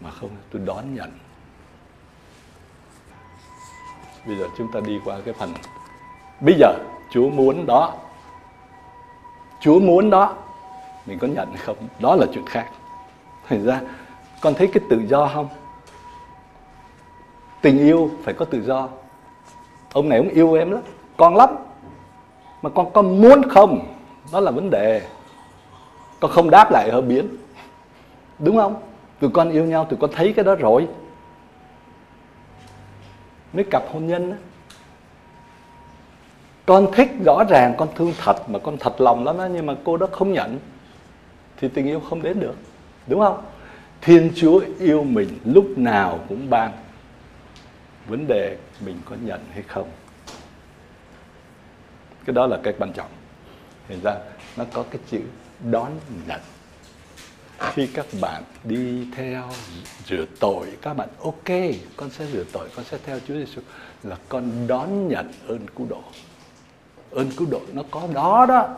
S1: Mà không, tôi đón nhận. Bây giờ chúng ta đi qua cái phần, bây giờ Chúa muốn đó. Chúa muốn đó. Mình có nhận không? Đó là chuyện khác. Thành ra, con thấy cái tự do không? Tình yêu phải có tự do. Ông này ông yêu em lắm. Con lắm. Mà con có muốn không? Đó là vấn đề. Con không đáp lại ở biến đúng không? Tụi con yêu nhau, tụi con thấy cái đó rồi. Mấy cặp hôn nhân đó con thích rõ ràng, con thương thật mà con thật lòng lắm đó nhưng mà cô đó không nhận, thì tình yêu không đến được, đúng không? Thiên chúa yêu mình lúc nào cũng ban. Vấn đề mình có nhận hay không? Cái đó là cái quan trọng. Thành ra nó có cái chữ đón nhận. Khi các bạn đi theo rửa tội, các bạn ok, con sẽ rửa tội, con sẽ theo Chúa Giêsu là con đón nhận ơn cứu độ ơn cứu độ nó có đó đó.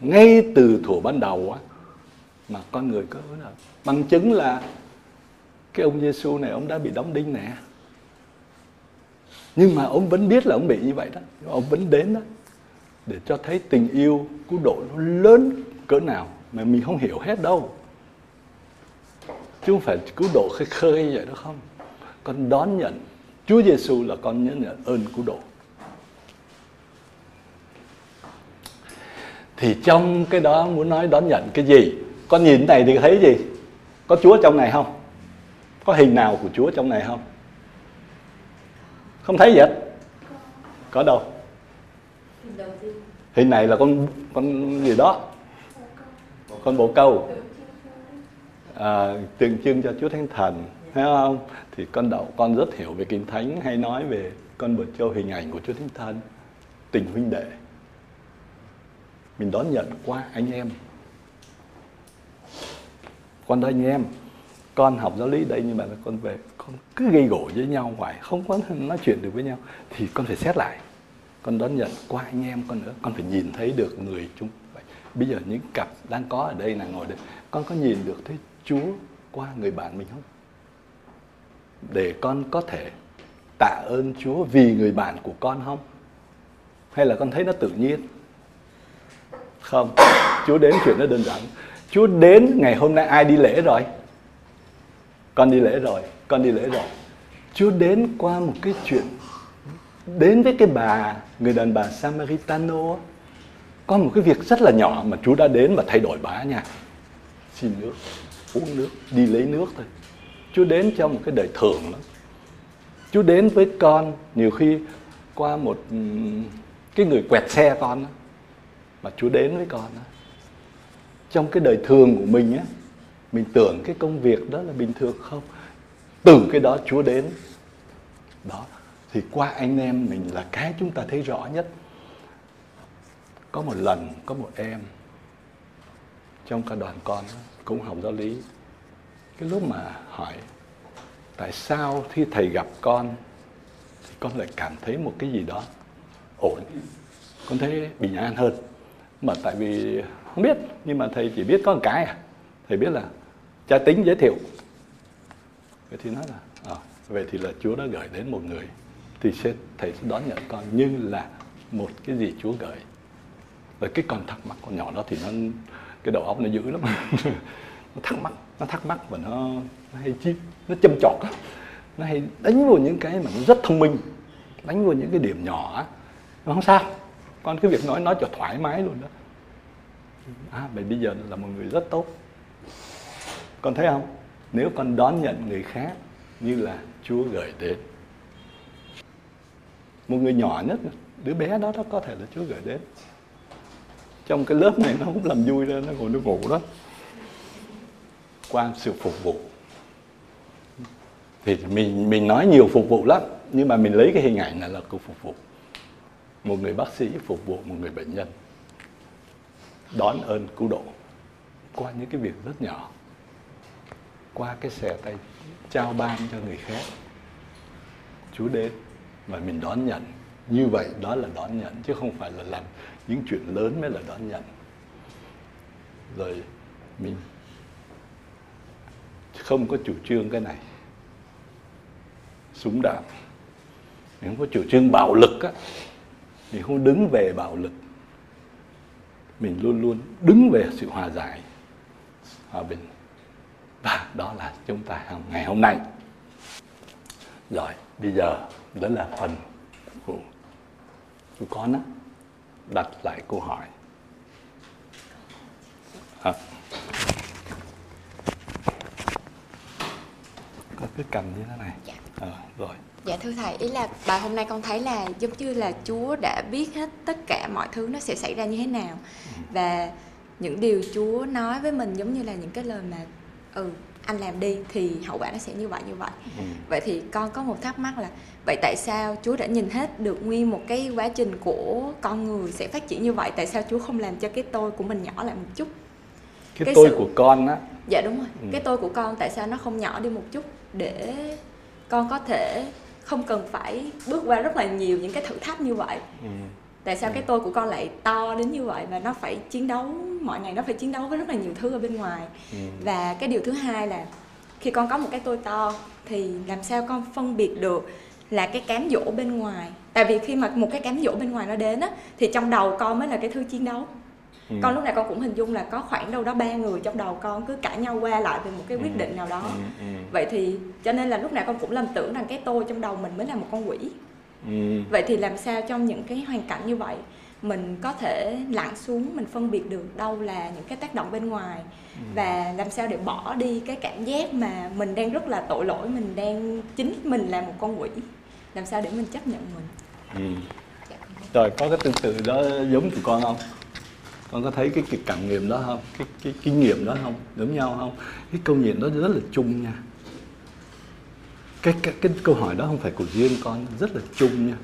S1: Ngay từ thủ ban đầu á, mà con người có bằng chứng là cái ông Giêsu này ông đã bị đóng đinh nè. Nhưng mà ông vẫn biết là ông bị như vậy đó. Ông vẫn đến đó để cho thấy tình yêu cứu độ nó lớn cỡ nào mà mình không hiểu hết đâu. Chứ không phải cứu độ khơi khơi như vậy đó không. Con đón nhận Chúa Giêsu là con nhớ nhận ơn cứu độ. Thì trong cái đó muốn nói đón nhận cái gì? Con nhìn này thì thấy gì? Có Chúa trong này không? Có hình nào của Chúa trong này không? Không thấy gì hết có đâu. Hình này là con con gì đó? Con bồ câu. À, tượng trưng cho Chúa Thánh Thần thấy không? Thì con đậu con rất hiểu về kinh thánh hay nói về con bồ châu hình ảnh của Chúa Thánh Thần tình huynh đệ mình đón nhận qua anh em. Con đó anh em, con học giáo lý đây nhưng mà con về, con cứ gây gổ với nhau hoài, không có nói chuyện được với nhau, thì con phải xét lại. Con đón nhận qua anh em con nữa, con phải nhìn thấy được người chúng bây giờ những cặp đang có ở đây là ngồi đây, con có nhìn được thấy Chúa qua người bạn mình không? Để con có thể tạ ơn Chúa vì người bạn của con không? Hay là con thấy nó tự nhiên? Không Chúa đến chuyện nó đơn giản. Chúa đến ngày hôm nay ai đi lễ rồi? Con đi lễ rồi con đi lễ rồi. Chúa đến qua một cái chuyện đến với cái bà người đàn bà Samaritano có một cái việc rất là nhỏ mà Chúa đã đến và thay đổi bà nha. Xin nước uống nước đi lấy nước thôi. Chúa đến trong một cái đời thường lắm. Chúa đến với con nhiều khi qua một cái người quẹt xe con đó, mà Chúa đến với con đó. trong cái đời thường của mình á, mình tưởng cái công việc đó là bình thường không? Từ cái đó Chúa đến. Đó, thì qua anh em mình là cái chúng ta thấy rõ nhất. Có một lần, có một em, trong cả đoàn con cũng học giáo lý. Cái lúc mà hỏi, tại sao khi thầy gặp con, thì con lại cảm thấy một cái gì đó ổn? Con thấy bình an hơn mà tại vì không biết nhưng mà thầy chỉ biết có một cái à. Thầy biết là cha tính giới thiệu. Vậy thì nói là à, vậy thì là Chúa đã gửi đến một người thì sẽ thầy sẽ đón nhận con nhưng là một cái gì Chúa gửi. Và cái con thắc mắc con nhỏ đó thì nó cái đầu óc nó dữ lắm. <laughs> Nó thắc mắc nó thắc mắc và nó, nó hay chi nó châm chọc lắm nó hay đánh vào những cái mà nó rất thông minh đánh vào những cái điểm nhỏ nó không sao con cái việc nói nói cho thoải mái luôn đó. À vậy bây giờ là một người rất tốt. Con thấy không? Nếu con đón nhận người khác như là Chúa gửi đến, một người nhỏ nhất, đứa bé đó đó có thể là Chúa gửi đến. Trong cái lớp này nó cũng làm vui ra nó ngồi nó ngủ đó. Qua sự phục vụ. Thì mình mình nói nhiều phục vụ lắm, nhưng mà mình lấy cái hình ảnh này là cuộc phục vụ một người bác sĩ phục vụ một người bệnh nhân đón ơn cứu độ qua những cái việc rất nhỏ, qua cái xẻ tay trao ban cho người khác. Chú đến và mình đón nhận. Như vậy đó là đón nhận, chứ không phải là làm những chuyện lớn mới là đón nhận. Rồi mình không có chủ trương cái này. Súng đạn. Mình không có chủ trương bạo lực á mình không đứng về bạo lực. Mình luôn luôn đứng về sự hòa giải. Hòa bình. Và đó là chúng ta ngày hôm nay. Rồi bây giờ đó là phần của của con á đặt lại câu hỏi. À. có cái cầm như thế này.
S5: Dạ.
S1: à, rồi
S5: Dạ thưa thầy, ý là bài hôm nay con thấy là giống như là Chúa đã biết hết tất cả mọi thứ nó sẽ xảy ra như thế nào và những điều Chúa nói với mình giống như là những cái lời mà ừ anh làm đi thì hậu quả nó sẽ như vậy như vậy.
S1: ừ.
S5: Vậy thì con có một thắc mắc là vậy tại sao Chúa đã nhìn hết được nguyên một cái quá trình của con người sẽ phát triển như vậy, tại sao Chúa không làm cho cái tôi của mình nhỏ lại một chút?
S1: cái,
S5: Cái
S1: tôi
S5: sự-
S1: của con á
S5: Dạ đúng rồi.
S1: Ừ.
S5: Cái tôi của con tại sao nó không nhỏ đi một chút để con có thể không cần phải bước qua rất là nhiều những cái thử thách như vậy.
S1: ừ.
S5: Tại sao cái tôi của con lại to đến như vậy và nó phải chiến đấu mọi ngày nó phải chiến đấu với rất là nhiều thứ ở bên ngoài.
S1: Ừ.
S5: Và cái điều thứ hai là khi con có một cái tôi to thì làm sao con phân biệt được là cái cám dỗ bên ngoài. Tại vì khi mà một cái cám dỗ bên ngoài nó đến á thì trong đầu con mới là cái thứ chiến đấu
S1: Ừ.
S5: con lúc này con cũng hình dung là có khoảng đâu đó ba người trong đầu con cứ cãi nhau qua lại về một cái quyết định nào đó
S1: ừ. Ừ.
S5: vậy thì cho nên là lúc nào con cũng lầm tưởng rằng cái tôi trong đầu mình mới là một con quỷ
S1: Ừ.
S5: vậy thì làm sao trong những cái hoàn cảnh như vậy mình có thể lặn xuống mình phân biệt được đâu là những cái tác động bên ngoài và làm sao để bỏ đi cái cảm giác mà mình đang rất là tội lỗi mình đang chính mình là một con quỷ làm sao để mình chấp nhận mình
S1: Ừ.
S5: Dạ,
S1: rồi có cái tương tự đó giống của con không con có thấy cái, cái cảm nghiệm đó không? Cái, cái kinh nghiệm đó không? Giống nhau không? Cái câu chuyện đó rất là chung nha. Cái, cái cái câu hỏi đó không phải của riêng con rất là chung nha.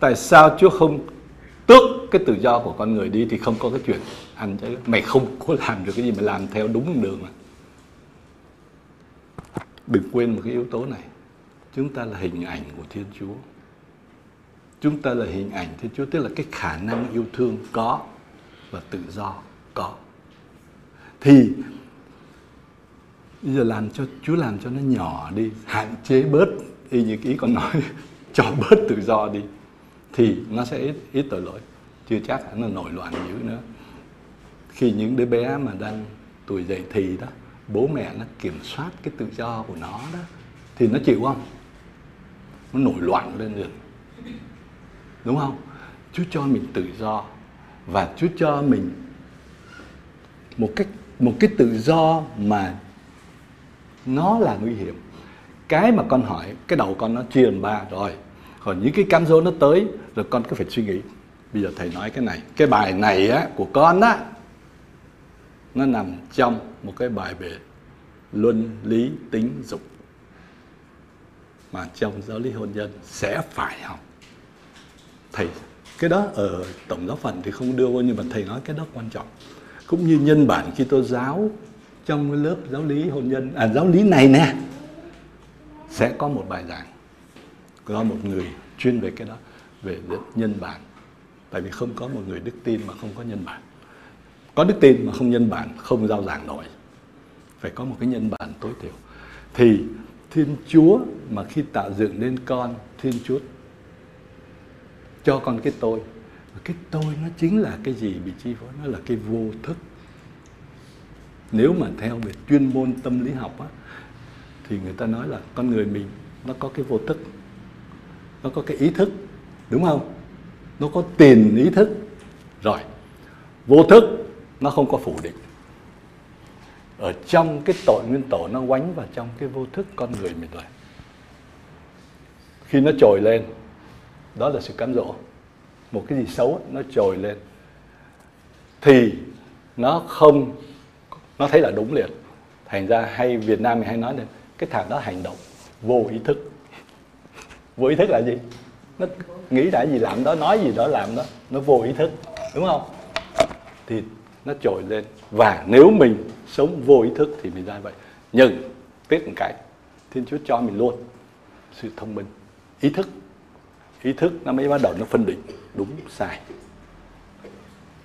S1: Tại sao Chúa không tước cái tự do của con người đi thì không có cái chuyện ăn chứ mày không có làm được cái gì mà làm theo đúng đường mà. Đừng quên một cái yếu tố này. Chúng ta là hình ảnh của Thiên Chúa. Chúng ta là hình ảnh Thiên Chúa tức là cái khả năng yêu thương có và tự do có. Thì bây giờ làm cho Chúa làm cho nó nhỏ đi hạn chế bớt. Y như cái ý con nói <laughs> cho bớt tự do đi thì nó sẽ ít, ít tội lỗi. Chưa chắc hẳn là nổi loạn dữ nữa. Khi những đứa bé mà đang tuổi dậy thì đó bố mẹ nó kiểm soát cái tự do của nó đó thì nó chịu không? Nó nổi loạn lên được đúng không? Chú cho mình tự do và chúa cho mình một cách, một cái tự do mà nó là nguy hiểm. Cái mà con hỏi, cái đầu con nó chia làm ba, rồi, còn những cái cám dỗ nó tới, rồi con cứ phải suy nghĩ. Bây giờ thầy nói cái này. Cái bài này á, của con á, nó nằm trong một cái bài về luân lý tính dục. Mà trong giáo lý hôn nhân sẽ phải học. Thầy cái đó ở tổng giáo phận thì không đưa vô nhưng mà thầy nói cái đó quan trọng. Cũng như nhân bản khi tôi giáo trong cái lớp giáo lý hôn nhân à giáo lý này nè, sẽ có một bài giảng có một người chuyên về cái đó, về nhân bản. Tại vì không có một người đức tin mà không có nhân bản. Có đức tin mà không nhân bản, không giao giảng nổi. Phải có một cái nhân bản tối thiểu. Thì thiên chúa mà khi tạo dựng nên con, thiên chúa cho con cái tôi. Và cái tôi nó chính là cái gì bị chi phối? Nó là cái vô thức. Nếu mà theo về chuyên môn tâm lý học á, thì người ta nói là con người mình nó có cái vô thức nó có cái ý thức đúng không? Nó có tiền ý thức. Rồi vô thức nó không có phủ định. Ở trong cái tội nguyên tổ nó quánh vào trong cái vô thức con người mình rồi. Khi nó trồi lên đó là sự cám dỗ. Một cái gì xấu nó trồi lên. Thì nó không, nó thấy là đúng liền. Thành ra hay, Việt Nam mình hay nói là cái thằng đó hành động vô ý thức. <laughs> Vô ý thức là gì? Nó nghĩ đã gì làm đó, nói gì đó làm đó, nó vô ý thức, đúng không? Thì nó trồi lên. Và nếu mình sống vô ý thức thì mình ra vậy. Nhưng tiếc một cái, thiên chúa cho mình luôn sự thông minh, ý thức ý thức nó mới bắt đầu nó phân định đúng, sai.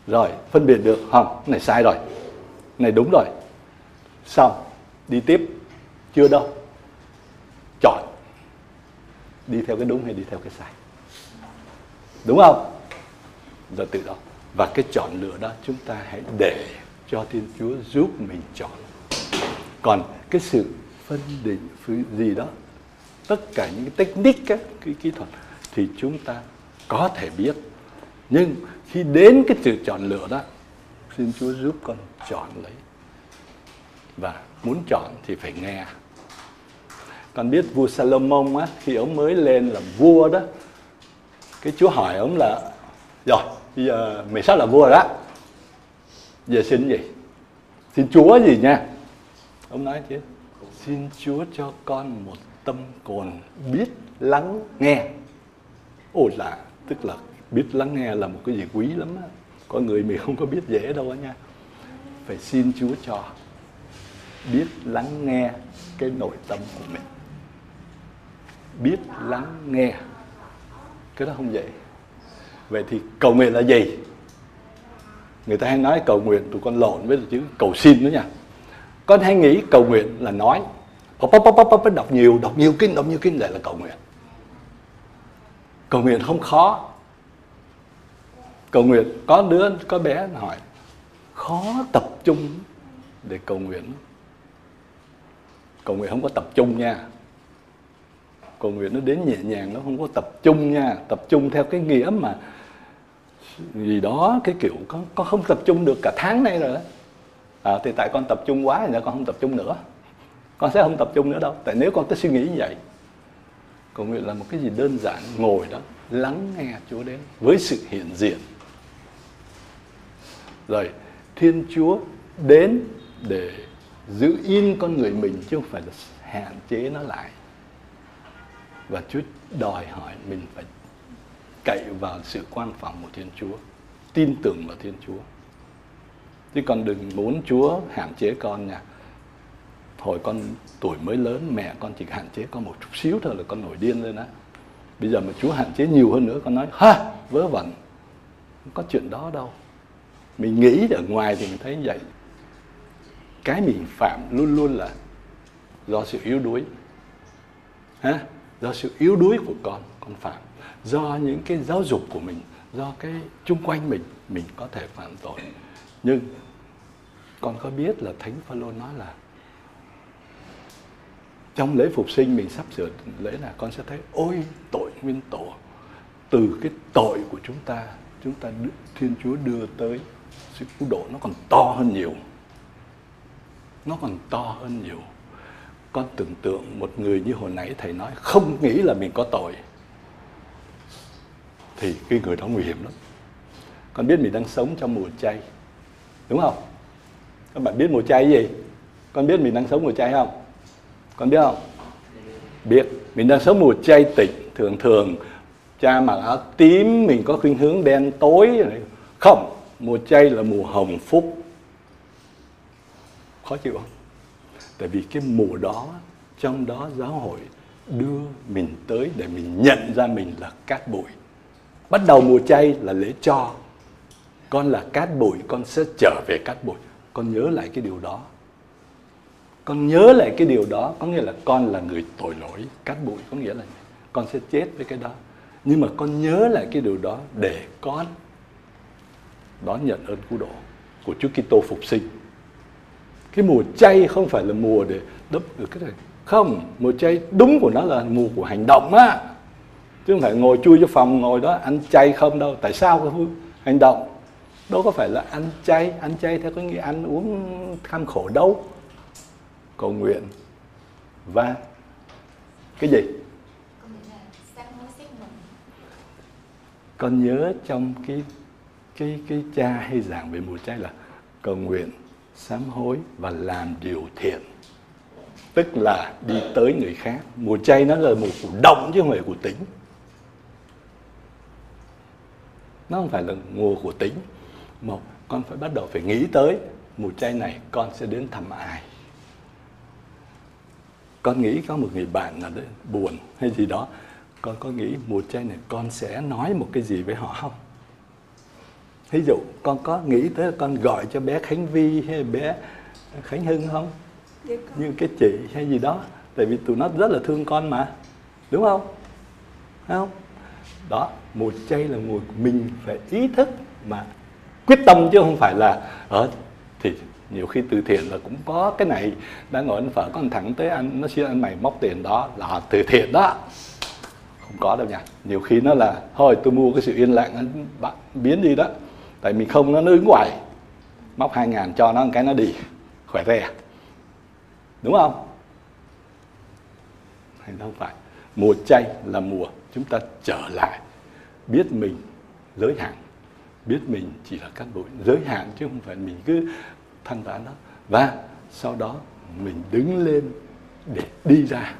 S1: Rồi, phân biệt được, không này sai rồi này đúng rồi. Xong, đi tiếp, chưa đâu. Chọn, đi theo cái đúng hay đi theo cái sai. Đúng không? Rồi từ đó và cái chọn lựa đó chúng ta hãy để cho Thiên Chúa giúp mình chọn. Còn cái sự phân định gì đó, tất cả những cái technique cái kỹ thuật thì chúng ta có thể biết. Nhưng khi đến cái sự chọn lựa đó, xin Chúa giúp con chọn lấy. Và muốn chọn thì phải nghe. Con biết vua Salomon á, khi ông mới lên làm vua đó, cái Chúa hỏi ông là, rồi, bây giờ mày sắp là vua rồi đó. Giờ xin gì? Xin Chúa gì nha? Ông nói chứ, xin Chúa cho con một tâm cồn biết lắng nghe ôi là, tức là biết lắng nghe là một cái gì quý lắm á. Con người mình không có biết dễ đâu á nha. Phải xin Chúa cho biết lắng nghe cái nội tâm của mình. Biết lắng nghe. Cái đó không dễ. Vậy thì cầu nguyện là gì? Người ta hay nói cầu nguyện tụi con lộn với chữ cầu xin nữa nha. Con hay nghĩ cầu nguyện là nói đọc nhiều đọc nhiều kinh, đọc nhiều kinh, lại là cầu nguyện cầu nguyện không khó. Cầu nguyện có đứa có bé hỏi khó tập trung để cầu nguyện cầu nguyện không có tập trung nha. Cầu nguyện nó đến nhẹ nhàng nó không có tập trung nha. Tập trung theo cái nghĩa mà gì đó cái kiểu con con không tập trung được cả tháng nay rồi đó à, thì tại con tập trung quá thì con không tập trung nữa. Con sẽ không tập trung nữa đâu. Tại nếu con cứ suy nghĩ như vậy cầu nguyện là một cái gì đơn giản, ngồi đó, lắng nghe Chúa đến với sự hiện diện. Rồi, Thiên Chúa đến để giữ yên con người mình chứ không phải là hạn chế nó lại. Và Chúa đòi hỏi mình phải cậy vào sự quan phòng của Thiên Chúa, tin tưởng vào Thiên Chúa. Chứ còn đừng muốn Chúa hạn chế con nha hồi con tuổi mới lớn, mẹ con chỉ hạn chế con một chút xíu thôi là con nổi điên lên á. Bây giờ mà Chúa hạn chế nhiều hơn nữa, con nói, ha, vớ vẩn, không có chuyện đó đâu. Mình nghĩ ở ngoài thì mình thấy như vậy. Cái mình phạm luôn luôn là do sự yếu đuối. Ha do sự yếu đuối của con con phạm. Do những cái giáo dục của mình, do cái chung quanh mình mình có thể phạm tội. Nhưng con có biết là thánh phaolô nói là trong lễ phục sinh mình sắp sửa lễ là con sẽ thấy, ôi, tội nguyên tổ, từ cái tội của chúng ta chúng ta thiên chúa đưa tới sự cứu độ nó còn to hơn nhiều. Nó còn to hơn nhiều. Con tưởng tượng một người như hồi nãy thầy nói, không nghĩ là mình có tội. Thì cái người đó nguy hiểm lắm. Con biết mình đang sống trong mùa chay, đúng không? Các bạn biết mùa chay gì? Con biết mình đang sống mùa chay không? Con biết không? Biết. Mình đang sống mùa chay tịch, thường thường cha mặc áo tím, mình có khuynh hướng đen tối. Không, mùa chay là mùa hồng phúc. Khó chịu không? Tại vì cái mùa đó, trong đó giáo hội đưa mình tới để mình nhận ra mình là cát bụi. Bắt đầu mùa chay là lễ cho. Con là cát bụi, con sẽ trở về cát bụi. Con nhớ lại cái điều đó con nhớ lại cái điều đó, có nghĩa là con là người tội lỗi, cát bụi, có nghĩa là con sẽ chết với cái đó. Nhưng mà con nhớ lại cái điều đó để con đón nhận ơn cứu độ của Chúa Kitô phục sinh. Cái mùa chay không phải là mùa để đắp được cái này. Không, mùa chay đúng của nó là mùa của hành động á. Chứ không phải ngồi chui vô phòng ngồi đó, ăn chay không đâu. Tại sao cái hành động. Đâu có phải là ăn chay ăn chay theo cái nghĩa ăn uống tham khổ đâu cầu nguyện và cái gì? Con nhớ trong cái cái cái cha hay giảng về mùa chay là cầu nguyện sám hối và làm điều thiện. Tức là đi tới người khác. Mùa chay nó là mùa của động chứ không phải của tính. Nó không phải là mùa của tính. Một con phải bắt đầu phải nghĩ tới mùa chay này con sẽ đến thăm ai con nghĩ có một người bạn nào đấy buồn hay gì đó con có nghĩ mùa chay này con sẽ nói một cái gì với họ không? Ví dụ con có nghĩ tới con gọi cho bé khánh vi hay bé khánh hưng không? Dạ như cái chị hay gì đó tại vì tụi nó rất là thương con mà đúng không? Thấy không? Đó mùa chay là mùa mình phải ý thức mà quyết tâm chứ không phải là ở ờ, thì nhiều khi từ thiện là cũng có cái này. Đang ngồi ăn phở anh thẳng tới anh, nó xin anh mày móc tiền đó. Là từ thiện đó. Không có đâu nha. Nhiều khi nó là, thôi, tôi mua cái sự yên lặng anh biến đi đó. Tại mình không, nó đứng ngoài móc hai ngàn cho nó một cái nó đi. Khỏe re. Đúng không? Hay không phải. Mùa chay là mùa chúng ta trở lại. Biết mình, giới hạn. Biết mình chỉ là cán bộ, giới hạn chứ không phải mình cứ thanh vãn đó. Và sau đó mình đứng lên để đi ra.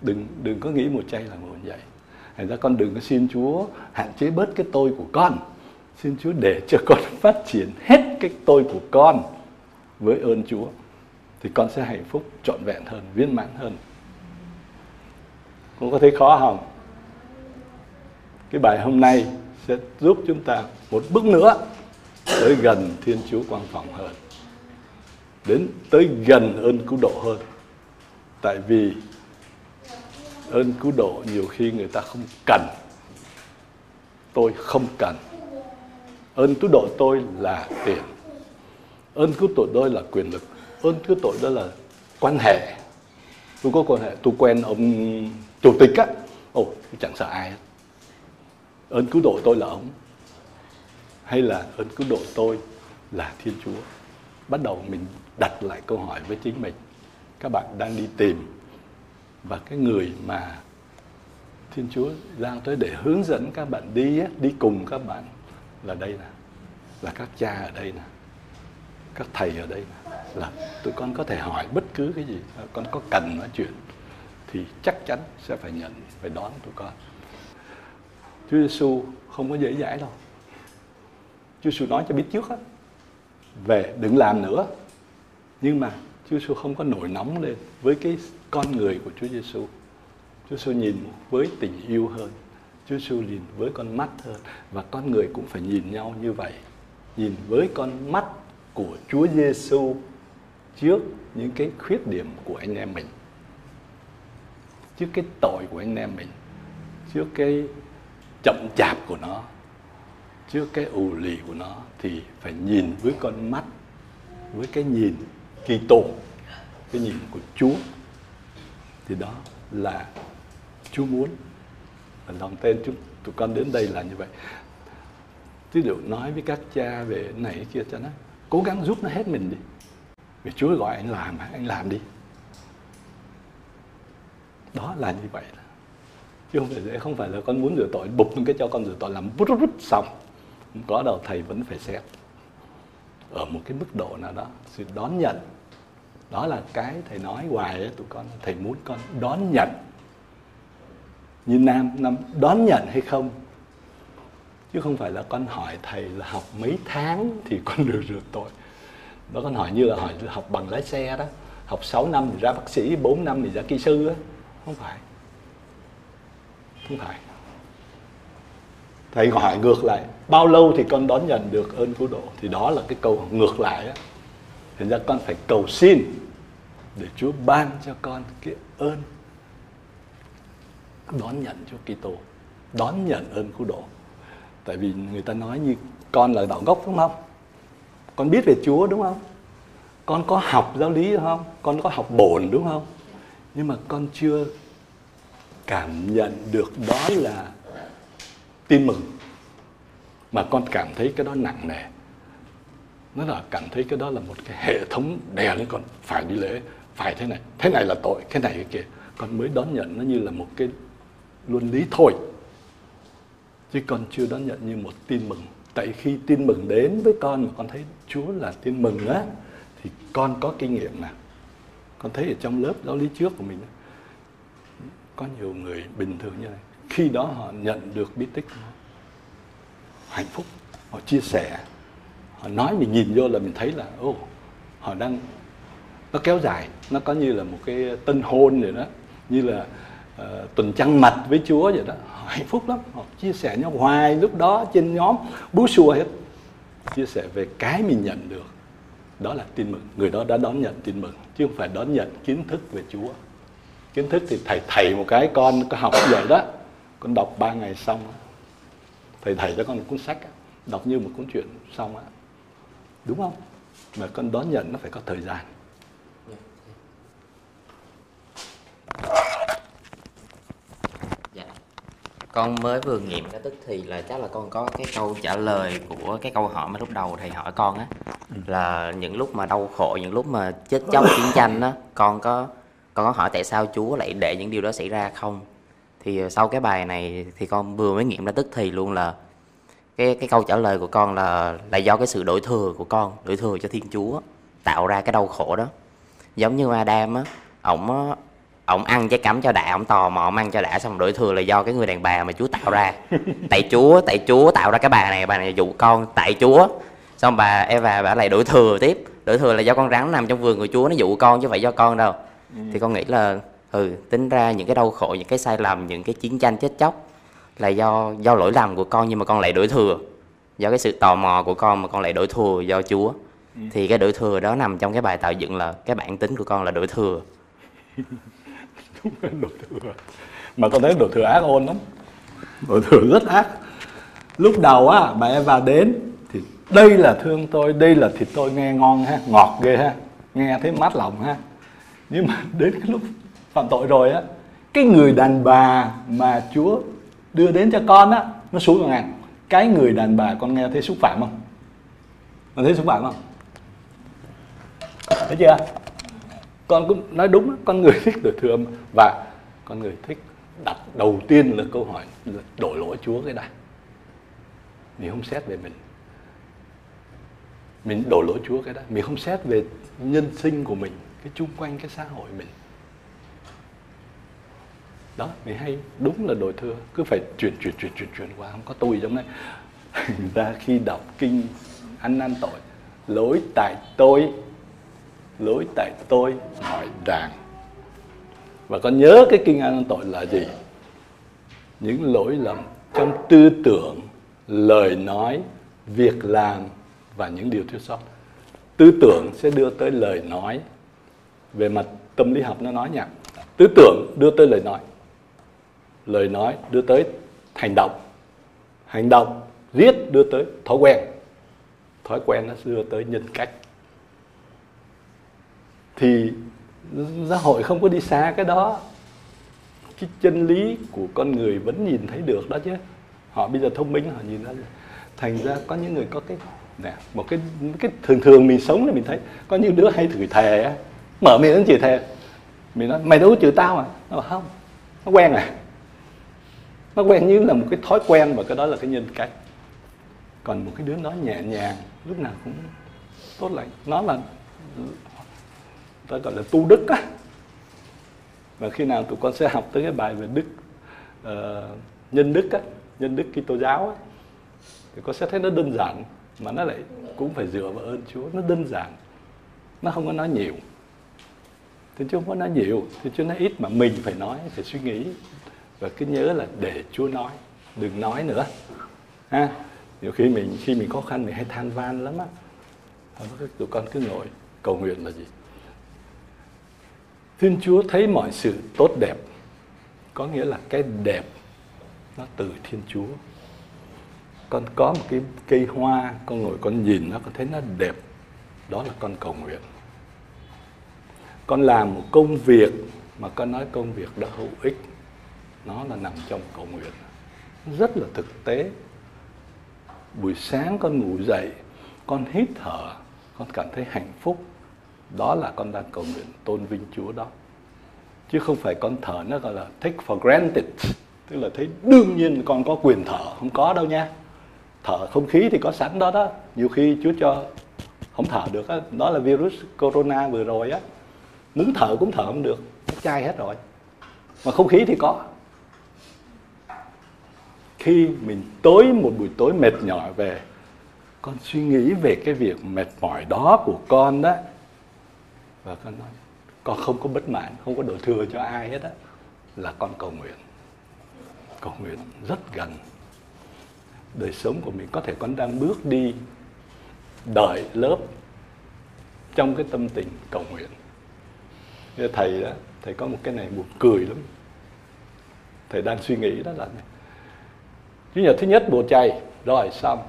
S1: Đừng đừng có nghĩ một chay là một vậy thành ra con đừng có xin Chúa hạn chế bớt cái tôi của con. Xin Chúa để cho con <laughs> phát triển hết cái tôi của con với ơn Chúa, thì con sẽ hạnh phúc trọn vẹn hơn, viên mãn hơn. Con có thấy khó không? Cái bài hôm nay sẽ giúp chúng ta một bước nữa tới gần Thiên Chúa quan trọng hơn, đến tới gần ơn cứu độ hơn. Tại vì ơn cứu độ nhiều khi người ta không cần, tôi không cần. Ơn cứu độ tôi là tiền, ơn cứu tội tôi là quyền lực, ơn cứu tội đó là quan hệ. Tôi có quan hệ, tôi quen ông chủ tịch á. Ồ, chẳng sợ ai hết. Ơn cứu độ tôi là ông hay là ơn cứu độ tôi là thiên chúa? Bắt đầu mình đặt lại câu hỏi với chính mình. Các bạn đang đi tìm và cái người mà thiên chúa đang tới để hướng dẫn các bạn đi đi cùng các bạn là đây nè, là các cha ở đây nè, các thầy ở đây nè. Là tụi con có thể hỏi bất cứ cái gì, con có cần nói chuyện thì chắc chắn sẽ phải nhận, phải đón tụi con. Chúa Giêsu không có dễ dãi đâu. Chúa Giêsu nói cho biết trước á về đừng làm nữa. Nhưng mà Chúa Giêsu không có nổi nóng lên với cái con người của Chúa Giêsu Chúa Giêsu nhìn với tình yêu hơn. Chúa Giêsu nhìn với con mắt hơn. Và con người cũng phải nhìn nhau như vậy. Nhìn với con mắt của Chúa Giêsu trước những cái khuyết điểm của anh em mình. Trước cái tội của anh em mình. Trước cái chậm chạp của nó trước cái ù lì của nó thì phải nhìn với con mắt, với cái nhìn kỳ tổ cái nhìn của Chúa. Thì đó là Chúa muốn. Và lòng tên chúng tụi con đến đây là như vậy. Thí dụ nói với các cha về này kia cho nó, cố gắng giúp nó hết mình đi. Vì Chúa gọi anh làm anh làm đi. Đó là như vậy. Chứ không phải dễ không phải là con muốn rửa tội, bục cái cho con rửa tội, làm bút rút xong có đâu thầy vẫn phải xét. Ở một cái mức độ nào đó sự đón nhận. Đó là cái thầy nói hoài ấy, tụi con thầy muốn con đón nhận. Như nam nam đón nhận hay không? Chứ không phải là con hỏi thầy là học mấy tháng thì con được rửa tội. Đó con hỏi như là hỏi học bằng lái xe đó. Học 6 năm thì ra bác sĩ 4 năm thì ra kỹ sư á. Không phải. Không phải thầy hỏi ngược lại, bao lâu thì con đón nhận được ơn cứu độ? Thì đó là cái câu ngược lại á. Thành ra con phải cầu xin để Chúa ban cho con cái ơn đón nhận Chúa Kitô, đón nhận ơn cứu độ. Tại vì người ta nói như con là đạo gốc đúng không? Con biết về Chúa, đúng không? Con có học giáo lý, đúng không? Con có học bổn, đúng không? Nhưng mà con chưa cảm nhận được đó là tin mừng. Mà con cảm thấy cái đó nặng nề. Nó là cảm thấy cái đó là một cái hệ thống đè lên con, phải đi lễ, phải thế này thế này là tội cái này cái kia. Con mới đón nhận nó như là một cái luân lý thôi. Chứ con chưa đón nhận như một tin mừng. Tại khi tin mừng đến với con mà con thấy Chúa là tin mừng á, thì con có kinh nghiệm nào con thấy ở trong lớp giáo lý trước của mình có nhiều người bình thường như này khi đó họ nhận được bí tích hạnh phúc. Họ chia sẻ. Họ nói mình nhìn vô là mình thấy là ô họ đang nó kéo dài. Nó có như là một cái tân hôn vậy đó. Như là uh, tuần trăng mật với Chúa vậy đó. Họ hạnh phúc lắm. Họ chia sẻ nhau hoài lúc đó trên nhóm. Bú xua hết. Chia sẻ về cái mình nhận được. Đó là tin mừng. Người đó đã đón nhận tin mừng chứ không phải đón nhận kiến thức về Chúa. Kiến thức thì thầy thầy một cái con có học vậy đó con đọc ba ngày xong thầy thầy cho con một cuốn sách đọc như một cuốn truyện xong á. Đúng không? Mà con đón nhận nó phải có thời gian.
S4: Dạ. Con mới vừa nghiệm cái tức thì là chắc là con có cái câu trả lời của cái câu hỏi mà lúc đầu thầy hỏi con á. Là những lúc mà đau khổ những lúc mà chết chóc chiến tranh á con có con có hỏi tại sao Chúa lại để những điều đó xảy ra không thì sau cái bài này thì con vừa mới nghiệm ra tức thì luôn là cái cái câu trả lời của con là là do cái sự đổi thừa của con đổi thừa cho Thiên Chúa tạo ra cái đau khổ đó. Giống như Adam á ổng ổng ăn trái cấm cho đã ổng tò mò ổng ăn cho đã xong đổi thừa là do cái người đàn bà mà Chúa tạo ra. <laughs> Tại Chúa tại Chúa tạo ra cái bà này bà này dụ con tại Chúa. Xong bà Eva bà lại đổi thừa tiếp. Đổi thừa là do con rắn nằm trong vườn của Chúa nó dụ con chứ phải do con đâu. Ừ. thì con nghĩ là ừ tính ra những cái đau khổ những cái sai lầm những cái chiến tranh chết chóc là do do lỗi lầm của con nhưng mà con lại đổi thừa. Do cái sự tò mò của con mà con lại đổi thừa do Chúa. Ừ. thì cái đổi thừa đó nằm trong cái bài tạo dựng là cái bản tính của con là đổi thừa. <laughs>
S1: Đúng là đổi thừa. Mà con thấy đổi thừa ác ôn lắm. Đổi thừa rất ác. Lúc đầu á bà em vào đến thì đây là thương tôi đây là thịt tôi nghe ngon ha ngọt ghê ha nghe thấy mát lòng ha. Nhưng mà đến cái lúc phạm tội rồi á, cái người đàn bà mà Chúa đưa đến cho con á, nó xuống vào ngàn cái người đàn bà, con nghe thấy xúc phạm không? Con thấy xúc phạm không? Thấy chưa? Con cũng nói đúng con người <laughs> thích được thương và con người thích đặt đầu tiên là câu hỏi là đổ lỗi Chúa cái đã. Mình không xét về mình. Mình đổ lỗi Chúa cái đã. Mình không xét về nhân sinh của mình, cái chung quanh, cái xã hội mình đó mình hay, đúng là đồi thưa cứ phải chuyển chuyển chuyển chuyển chuyển qua, không có tôi trong đấy ra khi đọc kinh ăn năn tội, lỗi tại tôi, lỗi tại tôi hỏi đàng và con nhớ cái kinh ăn năn tội là gì? Những lỗi lầm trong tư tưởng, lời nói, việc làm và những điều thiếu sót. Tư tưởng sẽ đưa tới lời nói. Về mặt tâm lý học nó nói nhỉ tư tưởng đưa tới lời nói lời nói đưa tới hành động. Hành động, giết đưa tới thói quen. Thói quen nó đưa tới nhân cách. Thì giáo hội không có đi xa cái đó. Cái chân lý của con người vẫn nhìn thấy được đó chứ. Họ bây giờ thông minh, họ nhìn ra thành ra có những người có cái, nè, một cái cái thường thường mình sống là mình thấy có những đứa hay thử thề mở miệng đến chửi thề. Mình nói, mày đâu có chửi tao mà nó bảo, không, nó quen à nó quen như là một cái thói quen và cái đó là cái nhân cách. Còn một cái đứa nó nhẹ nhàng lúc nào cũng tốt lành. Nó là ta gọi là tu đức á. Và khi nào tụi con sẽ học tới cái bài về đức uh, nhân đức á, nhân đức Kitô giáo á, thì con sẽ thấy nó đơn giản mà nó lại cũng phải dựa vào ơn Chúa. Nó đơn giản nó không có nói nhiều. Thì Chúa không có nói nhiều thì Chúa nói ít mà mình phải nói phải suy nghĩ và cứ nhớ là để Chúa nói, đừng nói nữa. Ha? Nhiều khi mình khi mình khó khăn mình hay than van lắm á. Tụi con cứ ngồi, cầu nguyện là gì? Thiên Chúa thấy mọi sự tốt đẹp, có nghĩa là cái đẹp nó từ Thiên Chúa. Con có một cái cây hoa, con ngồi con nhìn nó, con thấy nó đẹp, đó là con cầu nguyện. Con làm một công việc mà con nói công việc đó hữu ích nó là nằm trong cầu nguyện. Rất là thực tế. Buổi sáng con ngủ dậy con hít thở con cảm thấy hạnh phúc. Đó là con đang cầu nguyện tôn vinh Chúa đó. Chứ không phải con thở nó gọi là take for granted. Tức là thấy đương nhiên con có quyền thở. Không có đâu nha. Thở không khí thì có sẵn đó đó. Nhiều khi Chúa cho không thở được đó, đó là virus corona vừa rồi á. Muốn thở cũng thở không được. Nó chai hết rồi. Mà không khí thì có khi mình tối một buổi tối mệt nhỏi về, con suy nghĩ về cái việc mệt mỏi đó của con đó. Và con nói, con không có bất mãn, không có đổ thừa cho ai hết á. Là con cầu nguyện. Cầu nguyện rất gần. Đời sống của mình có thể con đang bước đi, đợi lớp trong cái tâm tình cầu nguyện. Thầy đó thầy có một cái này buồn cười lắm. Thầy đang suy nghĩ đó là này chủ nhật thứ nhất bùa chay rồi xong.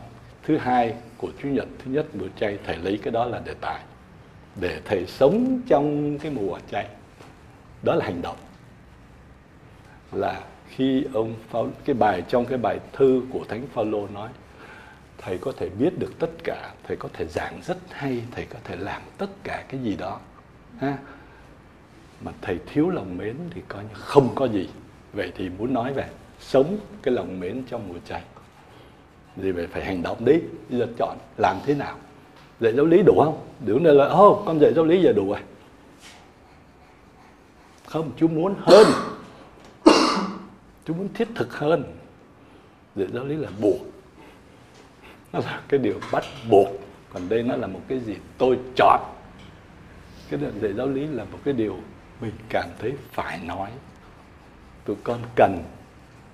S1: Thứ hai của chủ nhật thứ nhất bữa chay thầy lấy cái đó là đề tài. Để thầy sống trong cái mùa chay. Đó là hành động. Là khi ông Phao, cái bài trong cái bài thư của thánh Phaolô nói thầy có thể biết được tất cả thầy có thể giảng rất hay thầy có thể làm tất cả cái gì đó. Ha? Mà thầy thiếu lòng mến thì coi như không có gì. Vậy thì muốn nói về sống cái lòng mến trong mùa chay thì phải phải hành động đi lựa chọn làm thế nào? Dạy giáo lý đủ không? Đủ đây là ô oh, con dạy giáo lý giờ đủ rồi. Không chú muốn hơn. Chú muốn thiết thực hơn. Dạy giáo lý là buộc. Nó là cái điều bắt buộc. Còn đây nó là một cái gì tôi chọn. Cái dạy giáo lý là một cái điều mình cảm thấy phải nói. Tụi con cần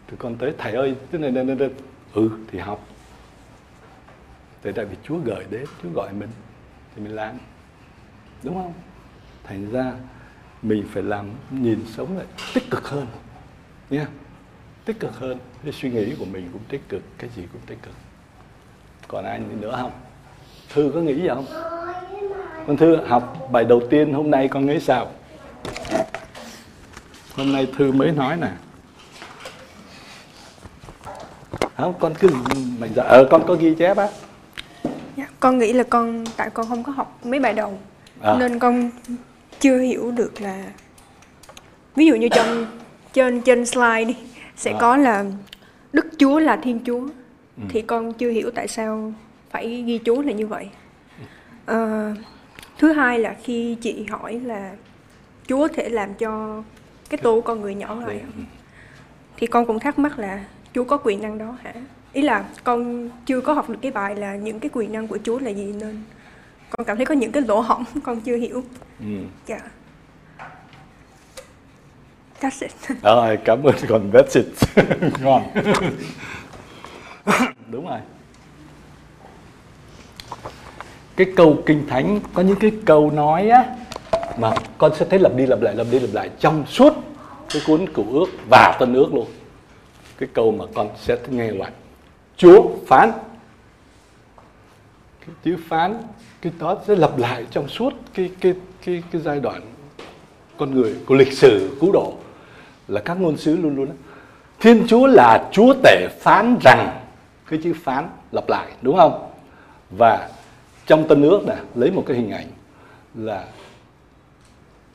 S1: tụi con tới thầy ơi thế này này, này, ừ thì học. Tại tại vì Chúa gửi đến Chúa gọi mình thì mình làm. Đúng không? Thành ra mình phải làm nhìn sống lại tích cực hơn. Nha yeah. tích cực hơn. Cái suy nghĩ của mình cũng tích cực cái gì cũng tích cực. Còn ai nữa không? Thư có nghĩ gì không? Con thư học bài đầu tiên hôm nay con nghĩ sao? Hôm nay thư mới nói nè không con cứ mình dạ ờ con có ghi chép á
S6: dạ, con nghĩ là con tại con không có học mấy bài đầu à. nên con chưa hiểu được là ví dụ như trong <coughs> trên trên slide đi sẽ à. có là Đức Chúa là Thiên Chúa ừ. thì con chưa hiểu tại sao phải ghi chú là như vậy. À, thứ hai là khi chị hỏi là Chúa thể làm cho cái tô con người nhỏ lại ừ. thì con cũng thắc mắc là Chúa có quyền năng đó hả? Ý là con chưa có học được cái bài là những cái quyền năng của Chúa là gì nên con cảm thấy có những cái lỗ hổng <laughs> con chưa hiểu. Ừ. Dạ. That's it. <laughs>
S1: Rồi, cảm ơn còn that's it. <laughs> Ngon. Đúng rồi. Cái câu kinh thánh có những cái câu nói á mà con sẽ thấy lặp đi lặp lại lặp đi lặp lại trong suốt cái cuốn cựu ước và tân ước luôn cái câu mà con sẽ nghe lại chúa phán cái chữ phán, cái đó sẽ lặp lại trong suốt cái cái cái cái giai đoạn con người của lịch sử, cứu độ là các ngôn sứ luôn luôn đó. Thiên Chúa là Chúa tể phán rằng cái chữ phán lặp lại, đúng không? Và trong tân ước này lấy một cái hình ảnh là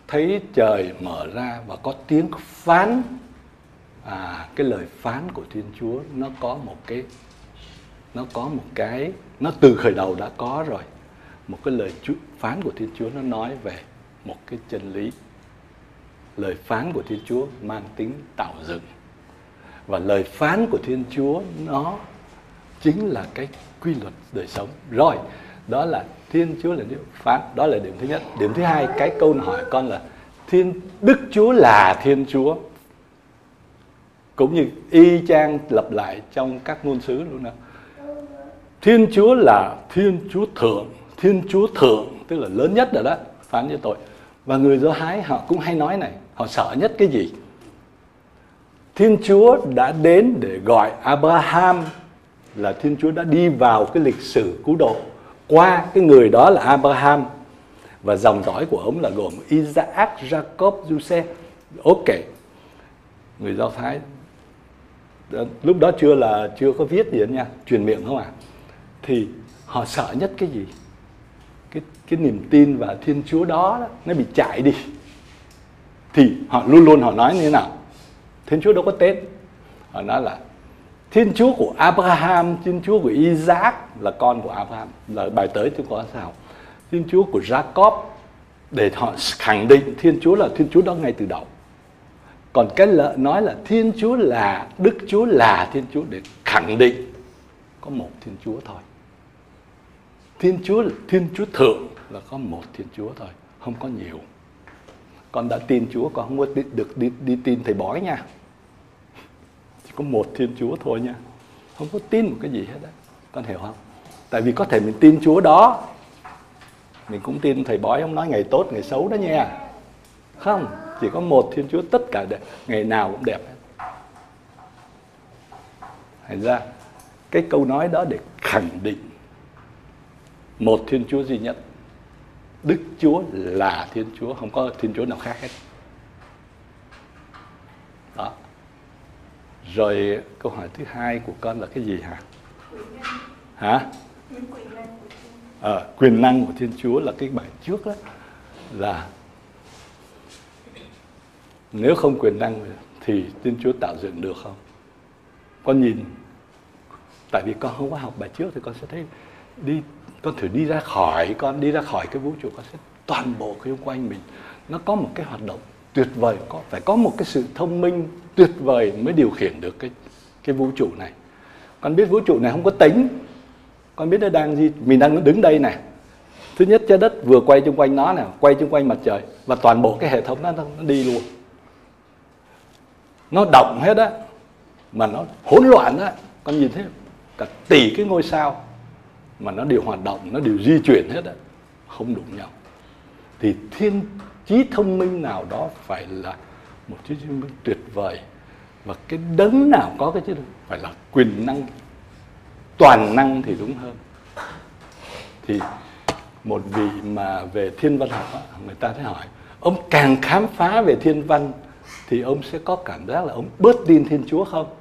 S1: thấy trời mở ra và có tiếng phán à, cái lời phán của Thiên Chúa nó có một cái nó có một cái nó từ khởi đầu đã có rồi. Một cái lời phán của Thiên Chúa nó nói về một cái chân lý. Lời phán của Thiên Chúa mang tính tạo dựng. Và lời phán của Thiên Chúa nó chính là cái quy luật đời sống. Rồi đó là Thiên Chúa là điều phán đó là điểm thứ nhất. Điểm thứ hai cái câu hỏi con là Thiên Đức Chúa là Thiên Chúa cũng như y chang lặp lại trong các ngôn sứ luôn đó. Thiên Chúa là Thiên Chúa thượng Thiên Chúa thượng tức là lớn nhất rồi đó phán như tội và người do hái họ cũng hay nói này họ sợ nhất cái gì? Thiên Chúa đã đến để gọi Abraham là Thiên Chúa đã đi vào cái lịch sử cứu độ. Qua cái người đó là Abraham. Và dòng dõi của ông là gồm Isaac, Jacob, joseph Ok. Người Do Thái lúc đó chưa là chưa có viết gì nha, truyền miệng không à? Thì họ sợ nhất cái gì? Cái cái niềm tin vào Thiên Chúa đó, đó nó bị chạy đi. Thì họ luôn luôn họ nói như thế nào? Thiên Chúa đâu có tên. Họ nói là Thiên Chúa của Abraham, Thiên Chúa của Isaac là con của Abraham, là bài tới chúng có sao? Thiên Chúa của Jacob để họ khẳng định Thiên Chúa là Thiên Chúa đó ngay từ đầu. Còn cái lợi nói là Thiên Chúa là Đức Chúa là Thiên Chúa để khẳng định có một Thiên Chúa thôi. Thiên Chúa là Thiên Chúa thượng là có một Thiên Chúa thôi, không có nhiều. Con đã tin Chúa, con không có được đi, đi tin thầy bói nha. Chỉ có một thiên chúa thôi nha. Không có tin một cái gì hết đấy con hiểu không? Tại vì có thể mình tin chúa đó. Mình cũng tin thầy bói ông nói ngày tốt ngày xấu đó nha. Không chỉ có một thiên chúa tất cả đẹp ngày nào cũng đẹp. Thành ra cái câu nói đó để khẳng định một thiên chúa duy nhất. Đức chúa là thiên chúa không có thiên chúa nào khác hết. Đó. Rồi câu hỏi thứ hai của con là cái gì hả? Hả? À, quyền năng của thiên chúa là cái bài trước đó là nếu không quyền năng thì thiên chúa tạo dựng được không? Con nhìn tại vì con không có học bài trước thì con sẽ thấy đi con thử đi ra khỏi con đi ra khỏi cái vũ trụ con sẽ toàn bộ cái xung quanh mình nó có một cái hoạt động tuyệt vời có phải có một cái sự thông minh tuyệt vời mới điều khiển được cái cái vũ trụ này. Con biết vũ trụ này không có tính con biết nó đang gì mình đang đứng đây này. Thứ nhất trái đất vừa quay chung quanh nó nè quay chung quanh mặt trời và toàn bộ cái hệ thống nó, nó đi luôn nó động hết á, mà nó hỗn loạn á, con nhìn thấy cả tỷ cái ngôi sao mà nó đều hoạt động, nó đều di chuyển hết á, không đụng nhau. Thì thiên trí thông minh nào đó phải là một trí thông minh tuyệt vời, và cái đấng nào có cái trí phải là quyền năng, toàn năng thì đúng hơn. Thì một vị mà về thiên văn học người ta sẽ hỏi, ông càng khám phá về thiên văn thì ông sẽ có cảm giác là ông bớt tin thiên chúa không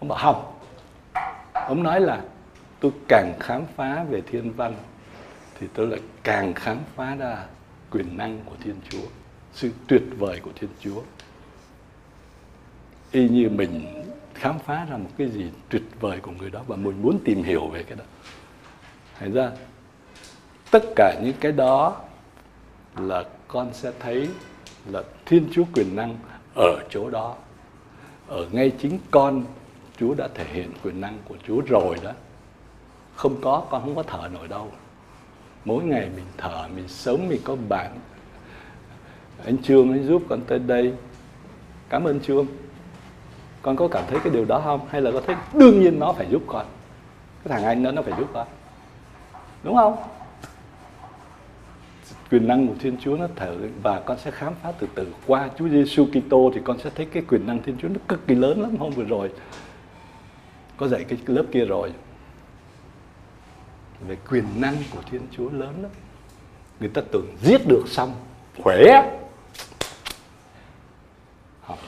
S1: ông bảo không ông nói là tôi càng khám phá về thiên văn thì tôi lại càng khám phá ra quyền năng của Thiên Chúa, sự tuyệt vời của Thiên Chúa. Y như mình khám phá ra một cái gì tuyệt vời của người đó và mình muốn tìm hiểu về cái đó. Thành ra tất cả những cái đó là con sẽ thấy là Thiên Chúa quyền năng ở chỗ đó. Ở ngay chính con, Chúa đã thể hiện quyền năng của Chúa rồi đó. Không có, con không có thở nổi đâu. Mỗi ngày mình thở, mình sống mình có bạn. Anh trương ấy giúp con tới đây. Cảm ơn trương. Con có cảm thấy cái điều đó không? Hay là có thấy đương nhiên nó phải giúp con? Cái thằng anh đó, nó phải giúp con. Đúng không? Quyền năng của Thiên Chúa nó thở và con sẽ khám phá từ từ qua Chúa Giêsu Kitô thì con sẽ thấy cái quyền năng Thiên Chúa nó cực kỳ lớn lắm hôm vừa rồi có dạy cái lớp kia rồi về quyền năng của Thiên Chúa lớn lắm. Người ta tưởng giết được xong, khỏe. Không.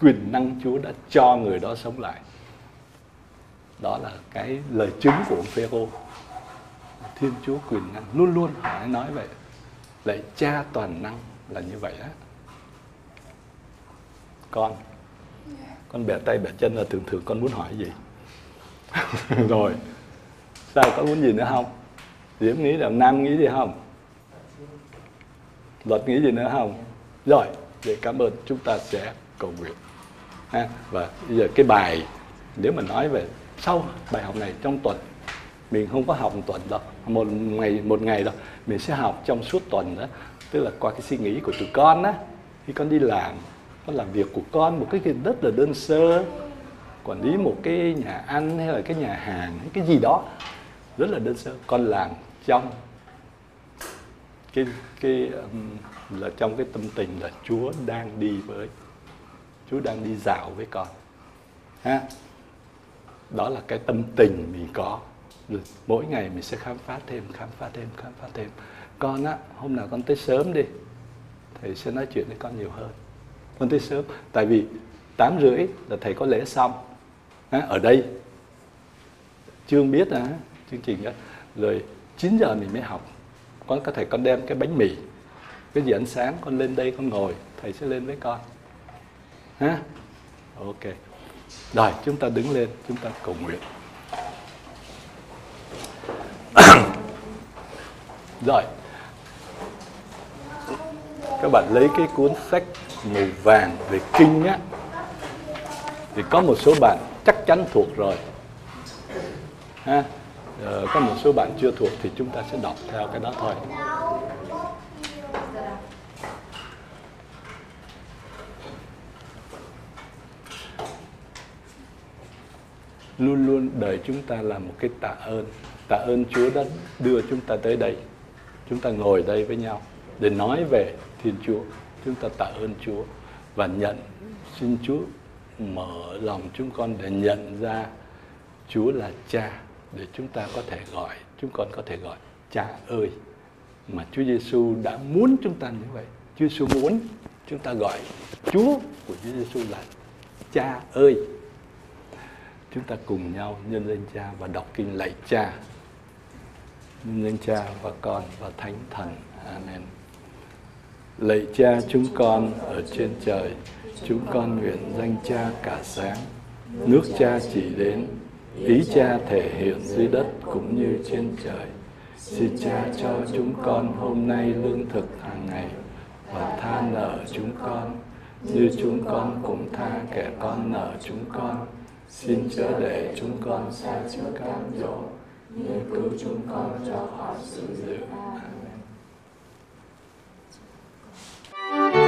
S1: Quyền năng Chúa đã cho người đó sống lại. Đó là cái lời chứng của ông Phêrô. Thiên Chúa quyền năng, luôn luôn phải nói vậy. Lại cha toàn năng là như vậy đó. Con con bẻ tay bẻ chân là thường thường con muốn hỏi gì? <laughs> Rồi, sao có muốn gì nữa không? Diễm nghĩ là nam nghĩ gì không? Luật nghĩ gì nữa không? Rồi, vậy cảm ơn chúng ta sẽ cầu nguyện, ha. Và bây giờ cái bài, nếu mà nói về sau bài học này trong tuần mình không có học một tuần đâu. Một ngày một ngày đâu mình sẽ học trong suốt tuần đó. Tức là qua cái suy nghĩ của tụi con á. Khi con đi làm con làm việc của con một cái việc rất là đơn sơ. Quản lý một cái nhà ăn hay là cái nhà hàng hay cái gì đó rất là đơn sơ. Con làm trong cái cái um, là trong cái tâm tình là Chúa đang đi với Chúa đang đi dạo với con. Ha? Đó là cái tâm tình mình có rồi mỗi ngày mình sẽ khám phá thêm khám phá thêm khám phá thêm. Con á hôm nào con tới sớm đi thầy sẽ nói chuyện với con nhiều hơn. Con tới sớm tại vì tám rưỡi là thầy có lễ xong. À, ở đây. Chương biết à, chương trình đó rồi 9 giờ mình mới học. Con có thể con đem cái bánh mì cái gì ăn sáng con lên đây con ngồi thầy sẽ lên với con. Ha ok. Rồi chúng ta đứng lên chúng ta cầu nguyện. Rồi. Các bạn lấy cái cuốn sách màu vàng về kinh á thì có một số bạn chắc chắn thuộc rồi. Ha? Ờ, có một số bạn chưa thuộc thì chúng ta sẽ đọc theo cái đó thôi. Luôn luôn đời chúng ta là một cái tạ ơn. Tạ ơn Chúa đã đưa chúng ta tới đây chúng ta ngồi đây với nhau để nói về Thiên Chúa. Chúng ta tạ ơn Chúa và nhận. Xin Chúa mở lòng chúng con để nhận ra Chúa là Cha để chúng ta có thể gọi. Chúng con có thể gọi Cha ơi. Mà Chúa Giêsu đã muốn chúng ta như vậy. Chúa Giêsu muốn chúng ta gọi Chúa của Chúa Giêsu là Cha ơi. Chúng ta cùng nhau nhân danh Cha và đọc kinh lạy Cha nhân danh Cha và Con và Thánh Thần. Amen. Lạy Cha chúng con ở trên trời, chúng con nguyện danh Cha cả sáng. Nước Cha chỉ đến, ý Cha thể hiện dưới đất cũng như trên trời. Xin Cha cho chúng con hôm nay lương thực hàng ngày và tha nợ chúng con, như chúng con cũng tha kẻ con nợ chúng con. Xin chớ để chúng con xa trước cám dỗ như cứu chúng con cho khỏi sự diệt. Amen.